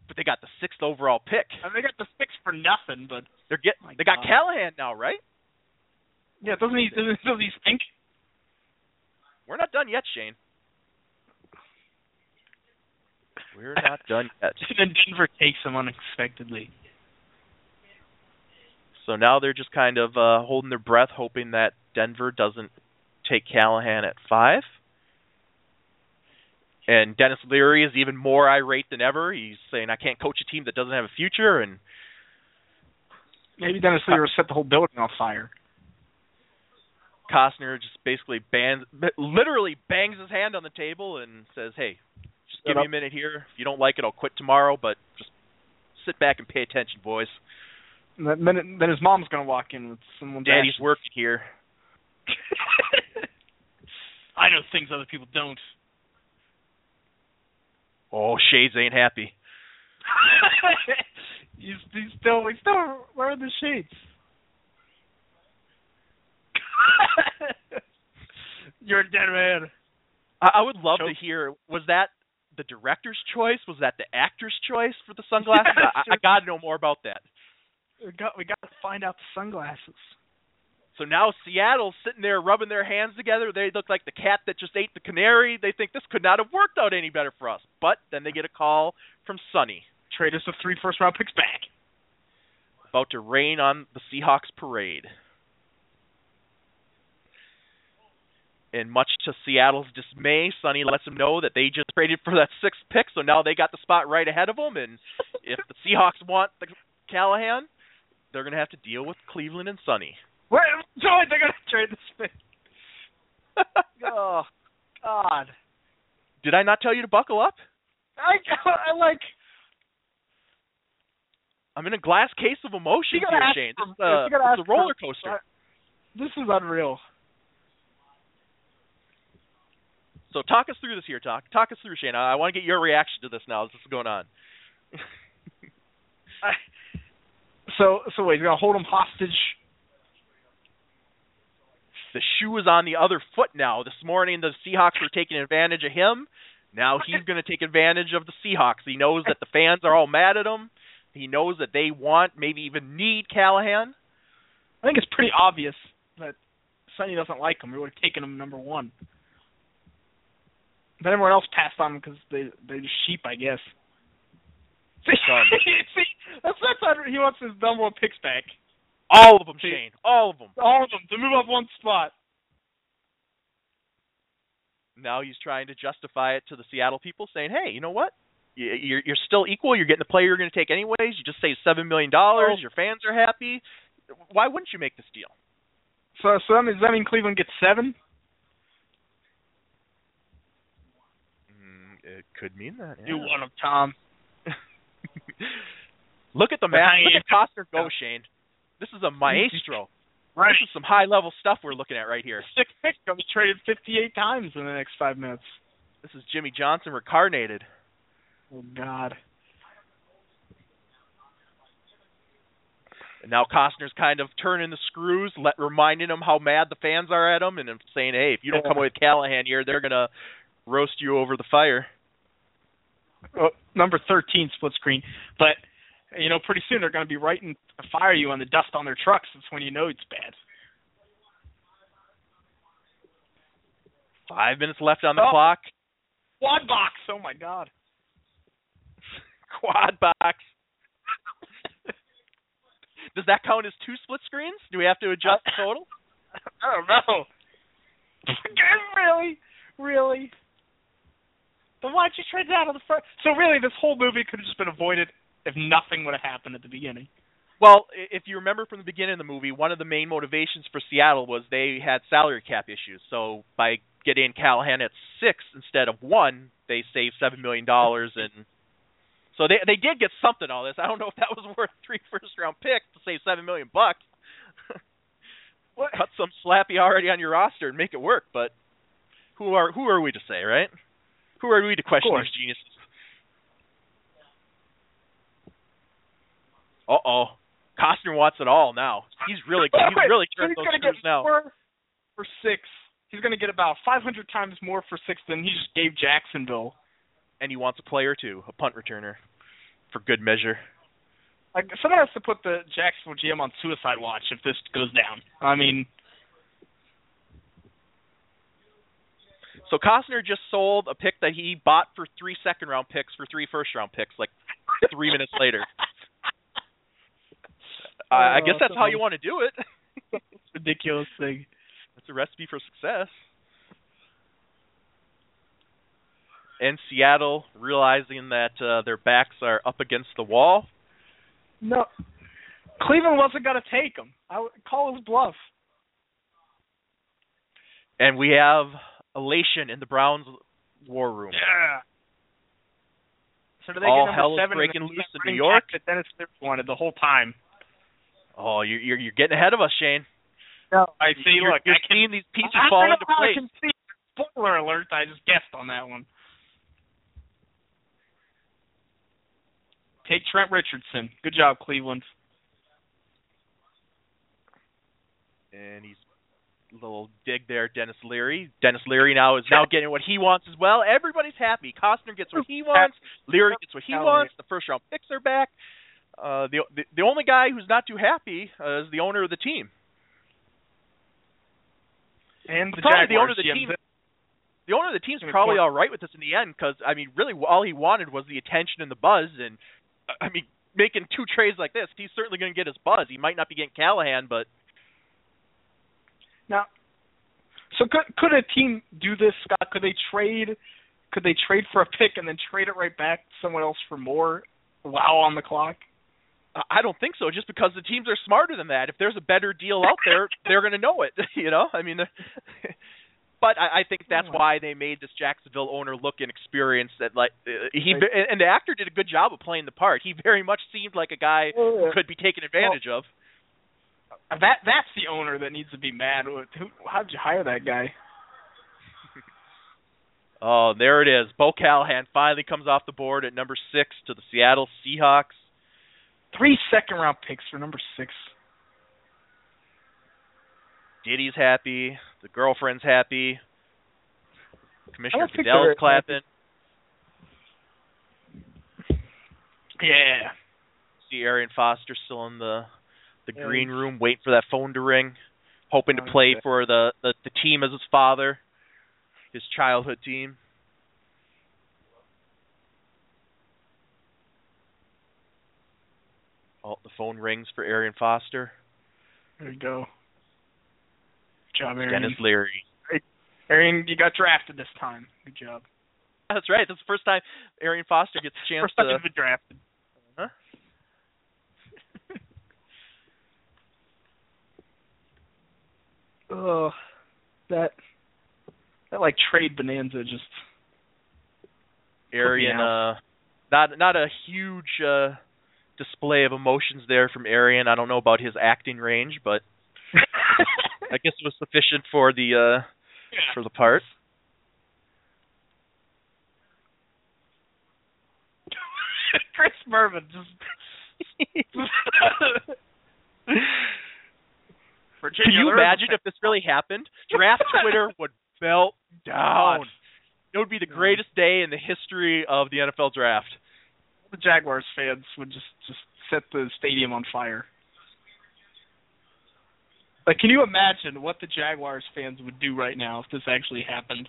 But they got the sixth overall pick. I mean, they got the picks for nothing, but they're get My they got Callahan now, right? yeah, doesn't he? Doesn't, doesn't he stink? We're not done yet, Shane. We're not done yet. and then Denver takes him unexpectedly. So now they're just kind of uh, holding their breath, hoping that Denver doesn't take Callahan at five. And Denis Leary is even more irate than ever. He's saying, "I can't coach a team that doesn't have a future." And Maybe Denis Leary set the whole building on fire. Costner just basically bangs, literally bangs his hand on the table and says, "Hey, just give me a minute here. If you don't like it, I'll quit tomorrow. But just sit back and pay attention, boys. Then, then then his mom's gonna walk in with someone's Daddy's action. working here." I know things other people don't. Oh, Shades ain't happy. he's, he's still he's still wearing the shades. You're a dead man. I, I would love to hear. Was that the director's choice? Was that the actor's choice for the sunglasses? Yes, I, I got to know more about that. We got we got to find out the sunglasses. So now Seattle's sitting there rubbing their hands together. They look like the cat that just ate the canary. They think this could not have worked out any better for us. But then they get a call from Sonny. Trade us the three first round picks back. About to rain on the Seahawks parade. And much to Seattle's dismay, Sonny lets them know that they just traded for that sixth pick, so now they got the spot right ahead of them. And if the Seahawks want the Callahan, they're going to have to deal with Cleveland and Sonny. Wait, Joey, they're going to trade this pick. oh, God. Did I not tell you to buckle up? I, I like. I'm in a glass case of emotion here, Shane. This is a, you gotta it's a roller coaster. This is unreal. So talk us through this here, talk. Talk us through, Shane. I, I want to get your reaction to this now. This is going on. I, so, so wait, you're gonna hold him hostage? the shoe is on the other foot now. This morning, the Seahawks were taking advantage of him. Now he's going to take advantage of the Seahawks. He knows that the fans are all mad at him. He knows that they want, maybe even need Callahan. I think it's pretty obvious that Sonny doesn't like him. He would have taken him number one. But everyone else passed on him because they they're sheep, I guess. See, see that's that's how he wants his number one picks back. All of them, Shane. All of them. All of them to move up one spot. Now he's trying to justify it to the Seattle people, saying, "Hey, you know what? You're you're still equal. You're getting the player you're going to take anyways. You just saved seven million dollars. Your fans are happy. Why wouldn't you make this deal?" So so that means, does that mean Cleveland gets seven? Mm, it could mean that. You want him, Tom. Look at the how Look at Costner go, Shane. This is a maestro. Right. This is some high level stuff we're looking at right here. Six picks gonna be traded fifty eight times in the next five minutes. This is Jimmy Johnson reincarnated. Oh God. And now Costner's kind of turning the screws, let, reminding him how mad the fans are at him, and saying, "Hey, if you don't come Yeah. with Callahan here, they're gonna roast you over the fire." Oh, number 13 split screen. But you know, pretty soon they're going to be writing fire you on the dust on their trucks. That's when you know it's bad. Five minutes left on the Oh. clock. Quad box. Oh my God. Quad box. Does that count as two split screens? Do we have to adjust the total? I don't know. really, really. Then why'd you trade that out of the first? So really, this whole movie could have just been avoided if nothing would have happened at the beginning. Well, if you remember from the beginning of the movie, one of the main motivations for Seattle was they had salary cap issues. So by getting Callahan at six instead of one, they saved seven million dollars, and so they they did get something out of this. I don't know if that was worth three first round picks to save seven million bucks. Cut some slappy already on your roster and make it work, but who are who are we to say, right? Who are we to question these geniuses? Uh oh. Costner wants it all now. He's really he's really turned he's those gonna screws now. more for six. He's going to get about 500 times more for six than he just gave Jacksonville. And he wants a player too, a punt returner, for good measure. Like someone has to put the Jacksonville GM on suicide watch if this goes down. I mean, So Costner just sold a pick that he bought for three second round picks for three first round picks, like three minutes later. I I guess Oh, that's how you want to do it. ridiculous thing. That's a recipe for success. And Seattle realizing that uh, their backs are up against the wall. No, Cleveland wasn't going to take him. I would call his bluff. And we have elation in the Browns war room. Yeah. So do they All get number hell is breaking loose in New York? That Dennis Smith wanted the whole time. Oh, you're you're, you're getting ahead of us, Shane. No, I see. You're, look, you're I can, seeing these pieces I, fall into know how I place. can see. Spoiler alert! I just guessed on that one. Take Trent Richardson. Good job, Cleveland. And he's a little dig there, Denis Leary. Denis Leary now is now getting what he wants as well. Everybody's happy. Costner gets what he wants. Leary gets what he wants. The first round picks are back. Uh, the, the the only guy who's not too happy uh, is the owner of the team. And the Probably Jaguars the owner of the GM. team. The owner of the team's probably all right with this in the end because I mean, really, all he wanted was the attention and the buzz. And I mean, making two trades like this, he's certainly going to get his buzz. He might not be getting Callahan, but Now, so could could a team do this, Scott? Could they trade? Could they trade for a pick and then trade it right back to someone else for more while on the clock? I- don't think so. Just because the teams are smarter than that. If there's a better deal out there, they're going to know it. You know, I mean. But I, I think that's why they made this Jacksonville owner look inexperienced. That like uh, he and the actor did a good job of playing the part. He very much seemed like a guy who could be taken advantage of. That that's the owner that needs to be mad. Who? How'd you hire that guy? Oh, there it is. Bo Callahan finally comes off the board at number six to the Seattle Seahawks. Three second round picks for number six. Diddy's happy. The girlfriend's happy. Commissioner think clapping. Yeah. See Arian Foster still in the the green room, waiting for that phone to ring, hoping to Oh, play for the, the the team as his father, his childhood team. Oh, the phone rings for Arian Foster. There you go. Good job, Aaron. Denis Leary. Aaron, you got drafted this time. Good job. That's right. That's the first time Arian Foster gets a chance First time to. been drafted. Huh? Oh, that that like trade bonanza just Arian, uh, not not a huge uh, display of emotions there from Arian. I don't know about his acting range, but I guess it was sufficient for the uh, for the part. Chris Berman just Virginia, Can you there is a imagine if this really happened? Draft Twitter would melt down. It would be the greatest day in the history of the NFL draft. the Jaguars fans would just just set the stadium on fire. Like, can you imagine what the Jaguars fans would do right now if this actually happened?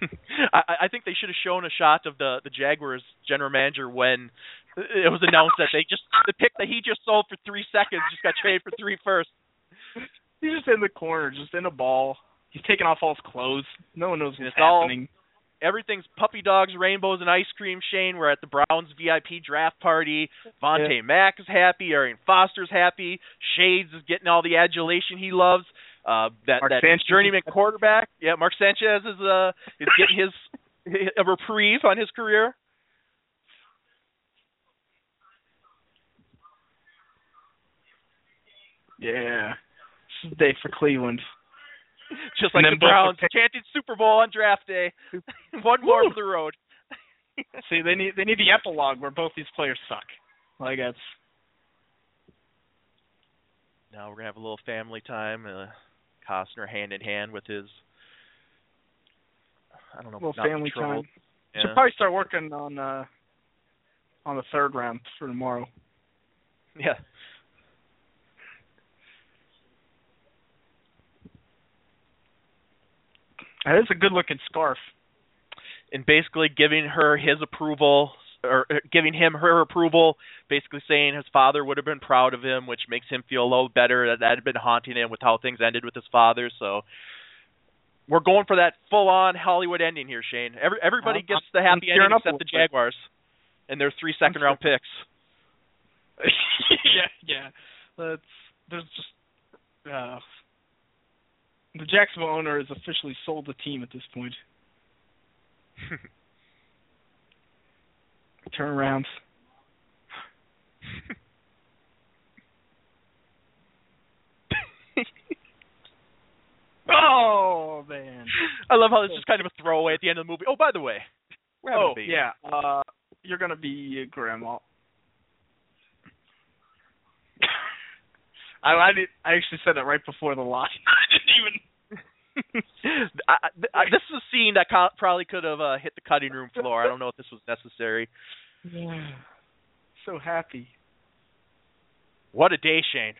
I, I think they should have shown a shot of the the Jaguars general manager when it was announced that they just the pick that he just sold for three seconds just got traded for three first. He's just in the corner, just in a ball. He's taking off all his clothes. No one knows what's it's all- happening. Everything's puppy dogs, rainbows, and ice cream. Shane, we're at the Browns VIP draft party. Vontae Mack is happy. Arian Foster's happy. Shades is getting all the adulation he loves. Uh, that Mark that Sanchez journeyman quarterback, yeah, Mark Sanchez is uh is getting his a reprieve on his career. Yeah. This is the day for Cleveland. Just like the both Browns are picked- chanted Super Bowl on draft day. One more Woo! for the road. See, they need they need the epilogue where both these players suck. Like that's Now we're gonna have a little family time. Uh, Costner hand in hand with his. I don't know. a little family betrothed. time. Yeah. Should probably start working on uh on the third round for tomorrow. Yeah. That is a good looking scarf. and basically giving her his approval or uh, giving him her approval, basically saying his father would have been proud of him, which makes him feel a little better that that had been haunting him with how things ended with his father. So we're going for that full on Hollywood ending here, Shane. Every everybody gets the happy ending except the. Jaguars and their three second round picks. yeah, yeah. That's there's just uh the Jacksonville owner has officially sold the team at this point. Turn around. Oh man. I love how it's just kind of a throwaway at the end of the movie. Oh, by the way, we're Oh a baby. yeah. Uh you're gonna be a grandma. I I, did, I actually said that right before the line. I didn't even I, I, this is a scene that co- probably could have uh, hit the cutting room floor. I don't know if this was necessary. Yeah. so happy. What a day, Shane.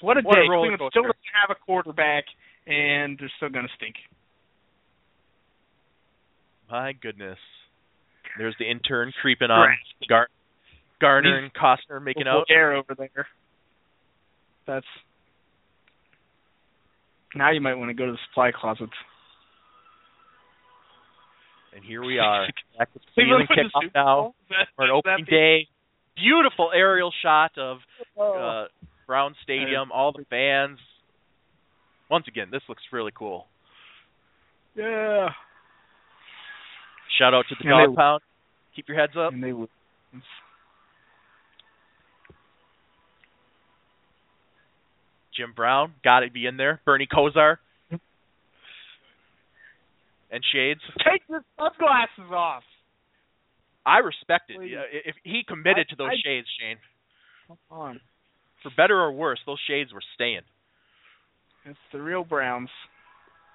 What a What a day! roller coaster. still doesn't have a quarterback, and they're still gonna stink. My goodness. There's the intern creeping on Gar- Garner and Costner making out. Air over there. That's now you might want to go to the supply closets. And here we are. Back with Cleveland season for kickoff now. That- For an is opening day. Beautiful aerial shot of Oh. uh, Brown Stadium, all the fans. Once again, this looks really cool. yeah. Shout out to the And they- dog pound. Keep your heads up. And they would. Jim Brown, got to be in there. Bernie Kosar. And Shades. Take your sunglasses off. I respect it. Please. If he committed I- to those I- shades, Shane, Come on. for better or worse, those shades were staying. It's the real Browns.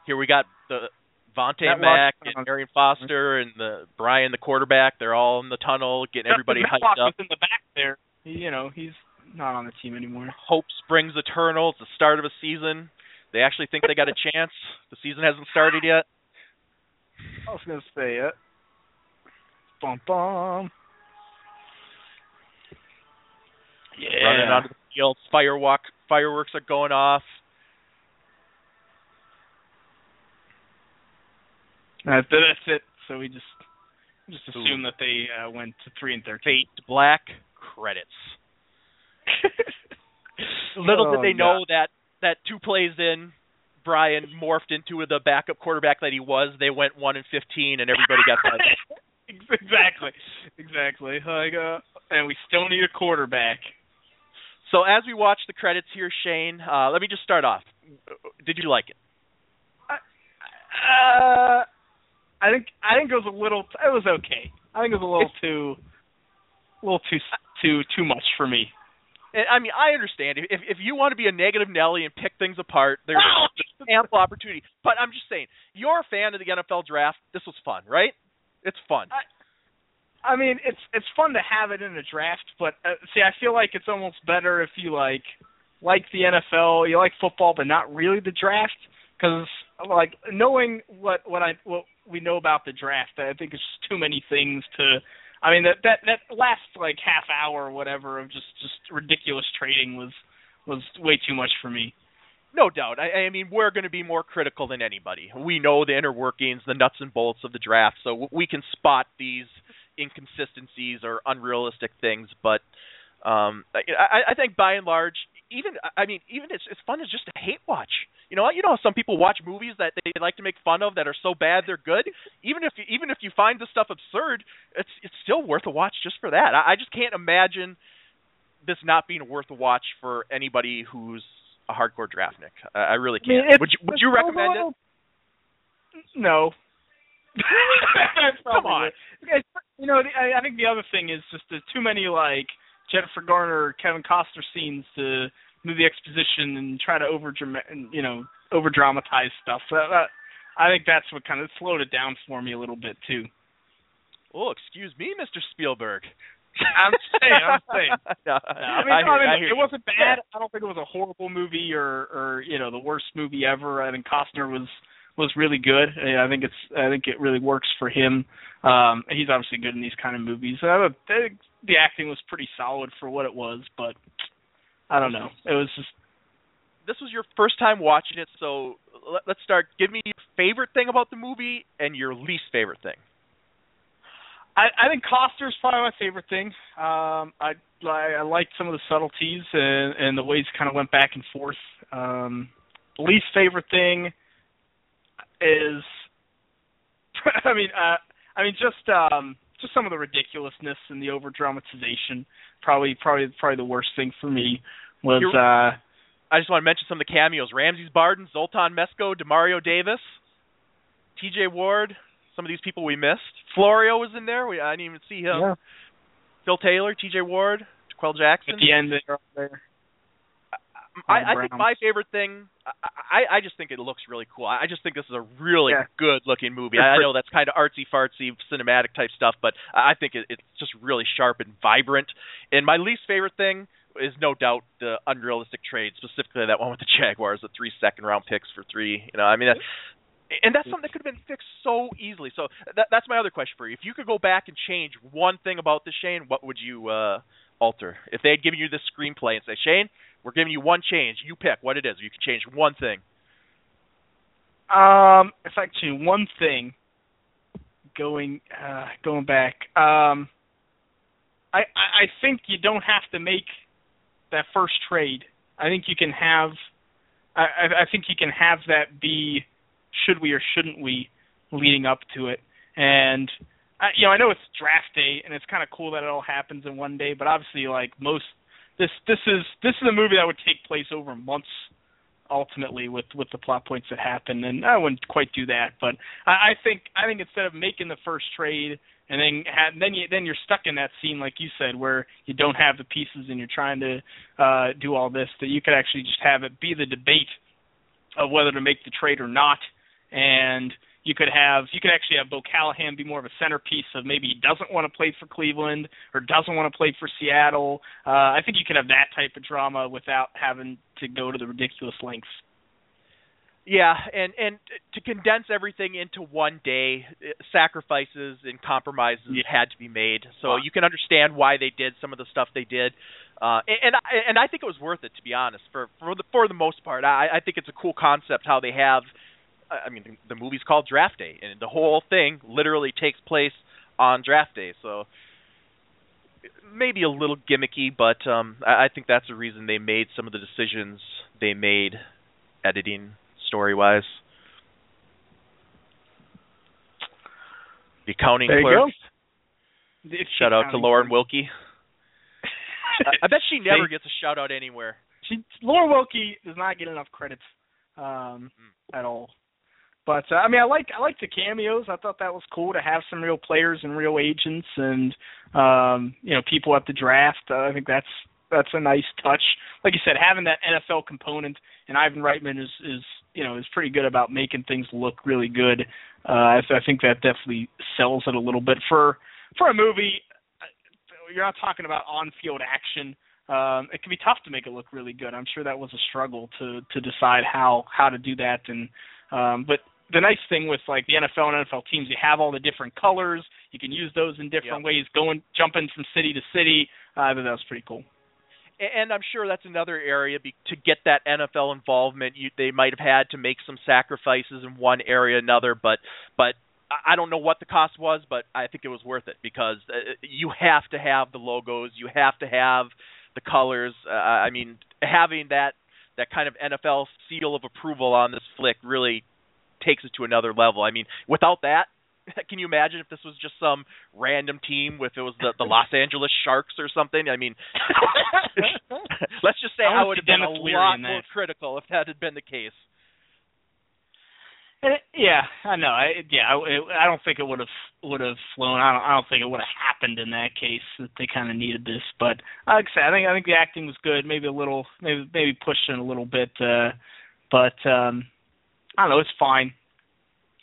Here we got the Vontae That Mack was- and Arian Foster and the Brian, the quarterback. They're all in the tunnel, getting everybody hyped Matlock up. was in the back there. He, you know, he's not on the team anymore. Hope springs eternal. It's the start of a season. They actually think they got a chance. The season hasn't started yet. I was gonna say it. Bum bum. Yeah. Running onto the field, firewalk, fireworks are going off. That, that's it. So we just just Ooh. assume that they uh, went to three and thirteen. Black. Credits. Little did Oh, they God. know that that two plays in, Brian morphed into the backup quarterback that he was. They went one and fifteen, and everybody got that. exactly, exactly. Like, uh, and we still need a quarterback. So as we watch the credits here, Shane, uh, let me just start off. Did you like it? Uh, I think I think it was a little. It was okay. I think it was a little too, a little too too too much for me. I mean, I understand if if you want to be a negative Nelly and pick things apart, there's ample opportunity. But I'm just saying, you're a fan of the NFL draft. This was fun, right? It's fun. I mean, it's it's fun to have it in a draft, but uh, see, I feel like it's almost better if you like like the NFL, you like football, but not really the draft, because like knowing what what I what we know about the draft, I think it's just too many things to. I mean, that that that last like half hour or whatever of just just ridiculous trading was was way too much for me. No doubt. I, I mean, we're going to be more critical than anybody. We know the inner workings, the nuts and bolts of the draft, so we can spot these inconsistencies or unrealistic things. But um, I, I think by and large, even I mean, even it's it's fun as just a hate watch. You know, what? you know how some people watch movies that they like to make fun of that are so bad they're good. Even if you, even if you find the stuff absurd, it's it's still worth a watch just for that. I, I just can't imagine this not being worth a watch for anybody who's a hardcore draftnik. I, I really can't. it's- would you would you recommend it? No. Come on. It's- You know, I, I think the other thing is just there's too many like Jennifer Garner, Kevin Costner scenes to move the exposition and try to over you know over dramatize stuff. So that, I think that's what kind of slowed it down for me a little bit too. Oh, excuse me, Mr. Spielberg. I'm saying, I'm saying. No, I mean, I hear, I mean, I it wasn't bad. I don't think it was a horrible movie or or you know the worst movie ever. I think Costner was was really good. I think it's I think it really works for him. Um, he's obviously good in these kind of movies. I think the acting was pretty solid for what it was, but I don't know. It was just This was your first time watching it, so let, let's start. Give me your favorite thing about the movie and your least favorite thing. I, I think Costner's probably my favorite thing. Um, I I liked some of the subtleties and, and the ways it kind of went back and forth. Um, least favorite thing is, I mean, uh, I mean just um, just some of the ridiculousness and the over dramatization. Probably probably probably the worst thing for me was You're- uh, I just want to mention some of the cameos: Ramses Barden, Zoltan Mesko, Demario Davis, T.J. Ward. Some of these people we missed. Florio was in there. We I didn't even see him. yeah, Phil Taylor, T.J. Ward, D'Qwell Jackson. at the end there. I, I think my favorite thing, I, I just think it looks really cool. I just think this is a really Yeah. good looking movie. I know that's kind of artsy fartsy cinematic type stuff, but I think it, it's just really sharp and vibrant. And my least favorite thing, is no doubt the unrealistic trade, specifically that one with the Jaguars, the three second round picks for three. You know, I mean, and that's something that could have been fixed so easily. So that, that's my other question for you. If you could go back and change one thing about this, Shane, what would you uh, alter? If they had given you this screenplay and say, Shane, we're giving you one change, you pick what it is. You can change one thing. Um, if I change one thing, going uh, going back, um, I I think you don't have to make that first trade. I think you can have. I I think you can have that be should we or shouldn't we leading up to it. And I, you know, I know it's draft day and it's kind of cool that it all happens in one day, but obviously like most this this is this is a movie that would take place over months ultimately with with the plot points that happen and I wouldn't quite do that, but I, I think I think instead of making the first trade and then have, then you then you're stuck in that scene like you said where you don't have the pieces and you're trying to uh do all this that you could actually just have it be the debate of whether to make the trade or not and you could have you could actually have Bo Callahan be more of a centerpiece of maybe he doesn't want to play for Cleveland or doesn't want to play for Seattle. Uh, I think you could have that type of drama without having to go to the ridiculous lengths. Yeah, and and to condense everything into one day, eh, sacrifices and compromises yeah. had to be made. So you can understand why they did some of the stuff they did, uh, and and I, and I think it was worth it to be honest. For for the for the most part, I, I think it's a cool concept how they have I mean, the, the movie's called Draft Day, and the whole thing literally takes place on Draft Day. So maybe a little gimmicky, but um, I, I think that's the reason they made some of the decisions they made, editing story wise. The accounting there clerk. Shout out to Lauren Wilkie. I, I bet she never gets a shout out anywhere. She Lauren Wilkie does not get enough credits um, mm. at all. But uh, I mean, I like I like the cameos. I thought that was cool to have some real players and real agents and um, you know people at the draft. Uh, I think that's that's a nice touch. Like you said, having that NFL component and Ivan Reitman is is you know is pretty good about making things look really good. Uh, I, I think that definitely sells it a little bit for for a movie. Uh, you're not talking about on-field action. Um, it can be tough to make it look really good. I'm sure that was a struggle to to decide how how to do that and um, but the nice thing with like the NFL and NFL teams, you have all the different colors. You can use those in different yep. ways, going jumping from city to city. Uh, that was pretty cool. And I'm sure that's another area be, to get that NFL involvement. You, they might have had to make some sacrifices in one area, or another, but but I don't know what the cost was, but I think it was worth it because uh, you have to have the logos, you have to have the colors. Uh, I mean, having that that kind of NFL seal of approval on this flick really takes it to another level. I mean, without that, can you imagine if this was just some random team if it was the the Los Angeles Sharks or something? I mean, let's just say I, I would have been a lot more critical if that had been the case. Uh, yeah, I know. I, yeah, I, I don't think it would have would have flown. I don't. I don't think it would have happened in that case. That they kind of needed this, but like I said, I think I think the acting was good. Maybe a little, maybe maybe pushed in a little bit, uh, but um, I don't know. It's fine.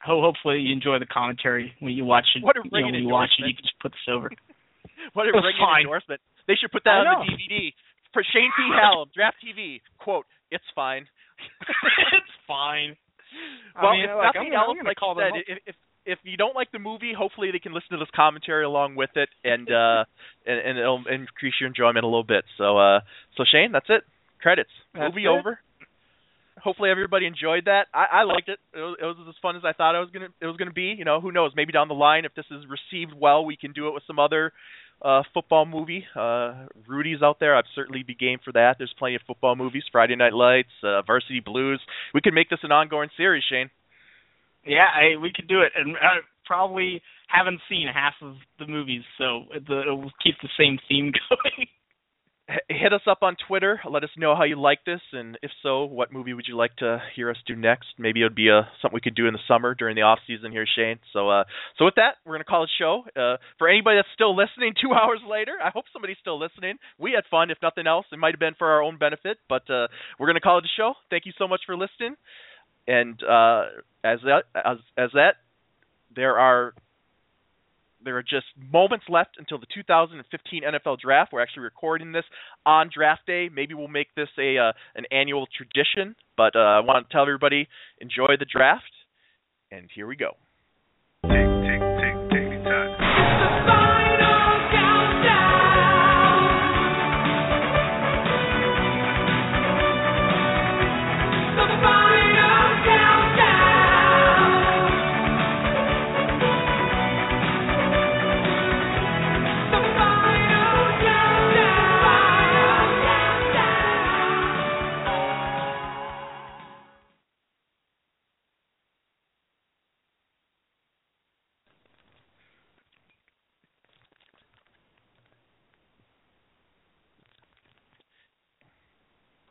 Ho- hopefully you enjoy the commentary when you watch it. What a you know, when you watch it, you can just put this over. what a ringing endorsement. They should put that on the DVD. For Shane P. Hallam, Draft TV, quote, it's fine. it's fine. Well, I mean, if like, nothing I'm, else, I'm like call you said, if, if if you don't like the movie, hopefully they can listen to this commentary along with it, and uh, and, and it'll increase your enjoyment a little bit. So, uh, so Shane, that's it. Credits. That's movie it. over hopefully everybody enjoyed that. I, I liked it. It was, it was as fun as I thought it was gonna it was gonna be. You know, who knows? Maybe down the line, if this is received well, we can do it with some other uh football movie. Uh Rudy's out there. I'd certainly be game for that. There's plenty of football movies. Friday Night Lights, uh, Varsity Blues. We could make this an ongoing series, Shane. Yeah, I, we could do it, and I probably haven't seen half of the movies, so it, it will keep the same theme going hit us up on Twitter. Let us know how you like this, and if so, what movie would you like to hear us do next? Maybe it would be a, uh, something we could do in the summer during the off season here, Shane. So, uh, so with that, we're gonna call it a show. Uh, for anybody that's still listening, two hours later, I hope somebody's still listening. We had fun, if nothing else. It might have been for our own benefit, but uh, we're gonna call it a show. Thank you so much for listening. And uh, as that, as as that, there are there are just moments left until the 2015 NFL Draft. We're actually recording this on Draft Day. Maybe we'll make this a uh, an annual tradition. But uh, I want to tell everybody enjoy the draft, and here we go.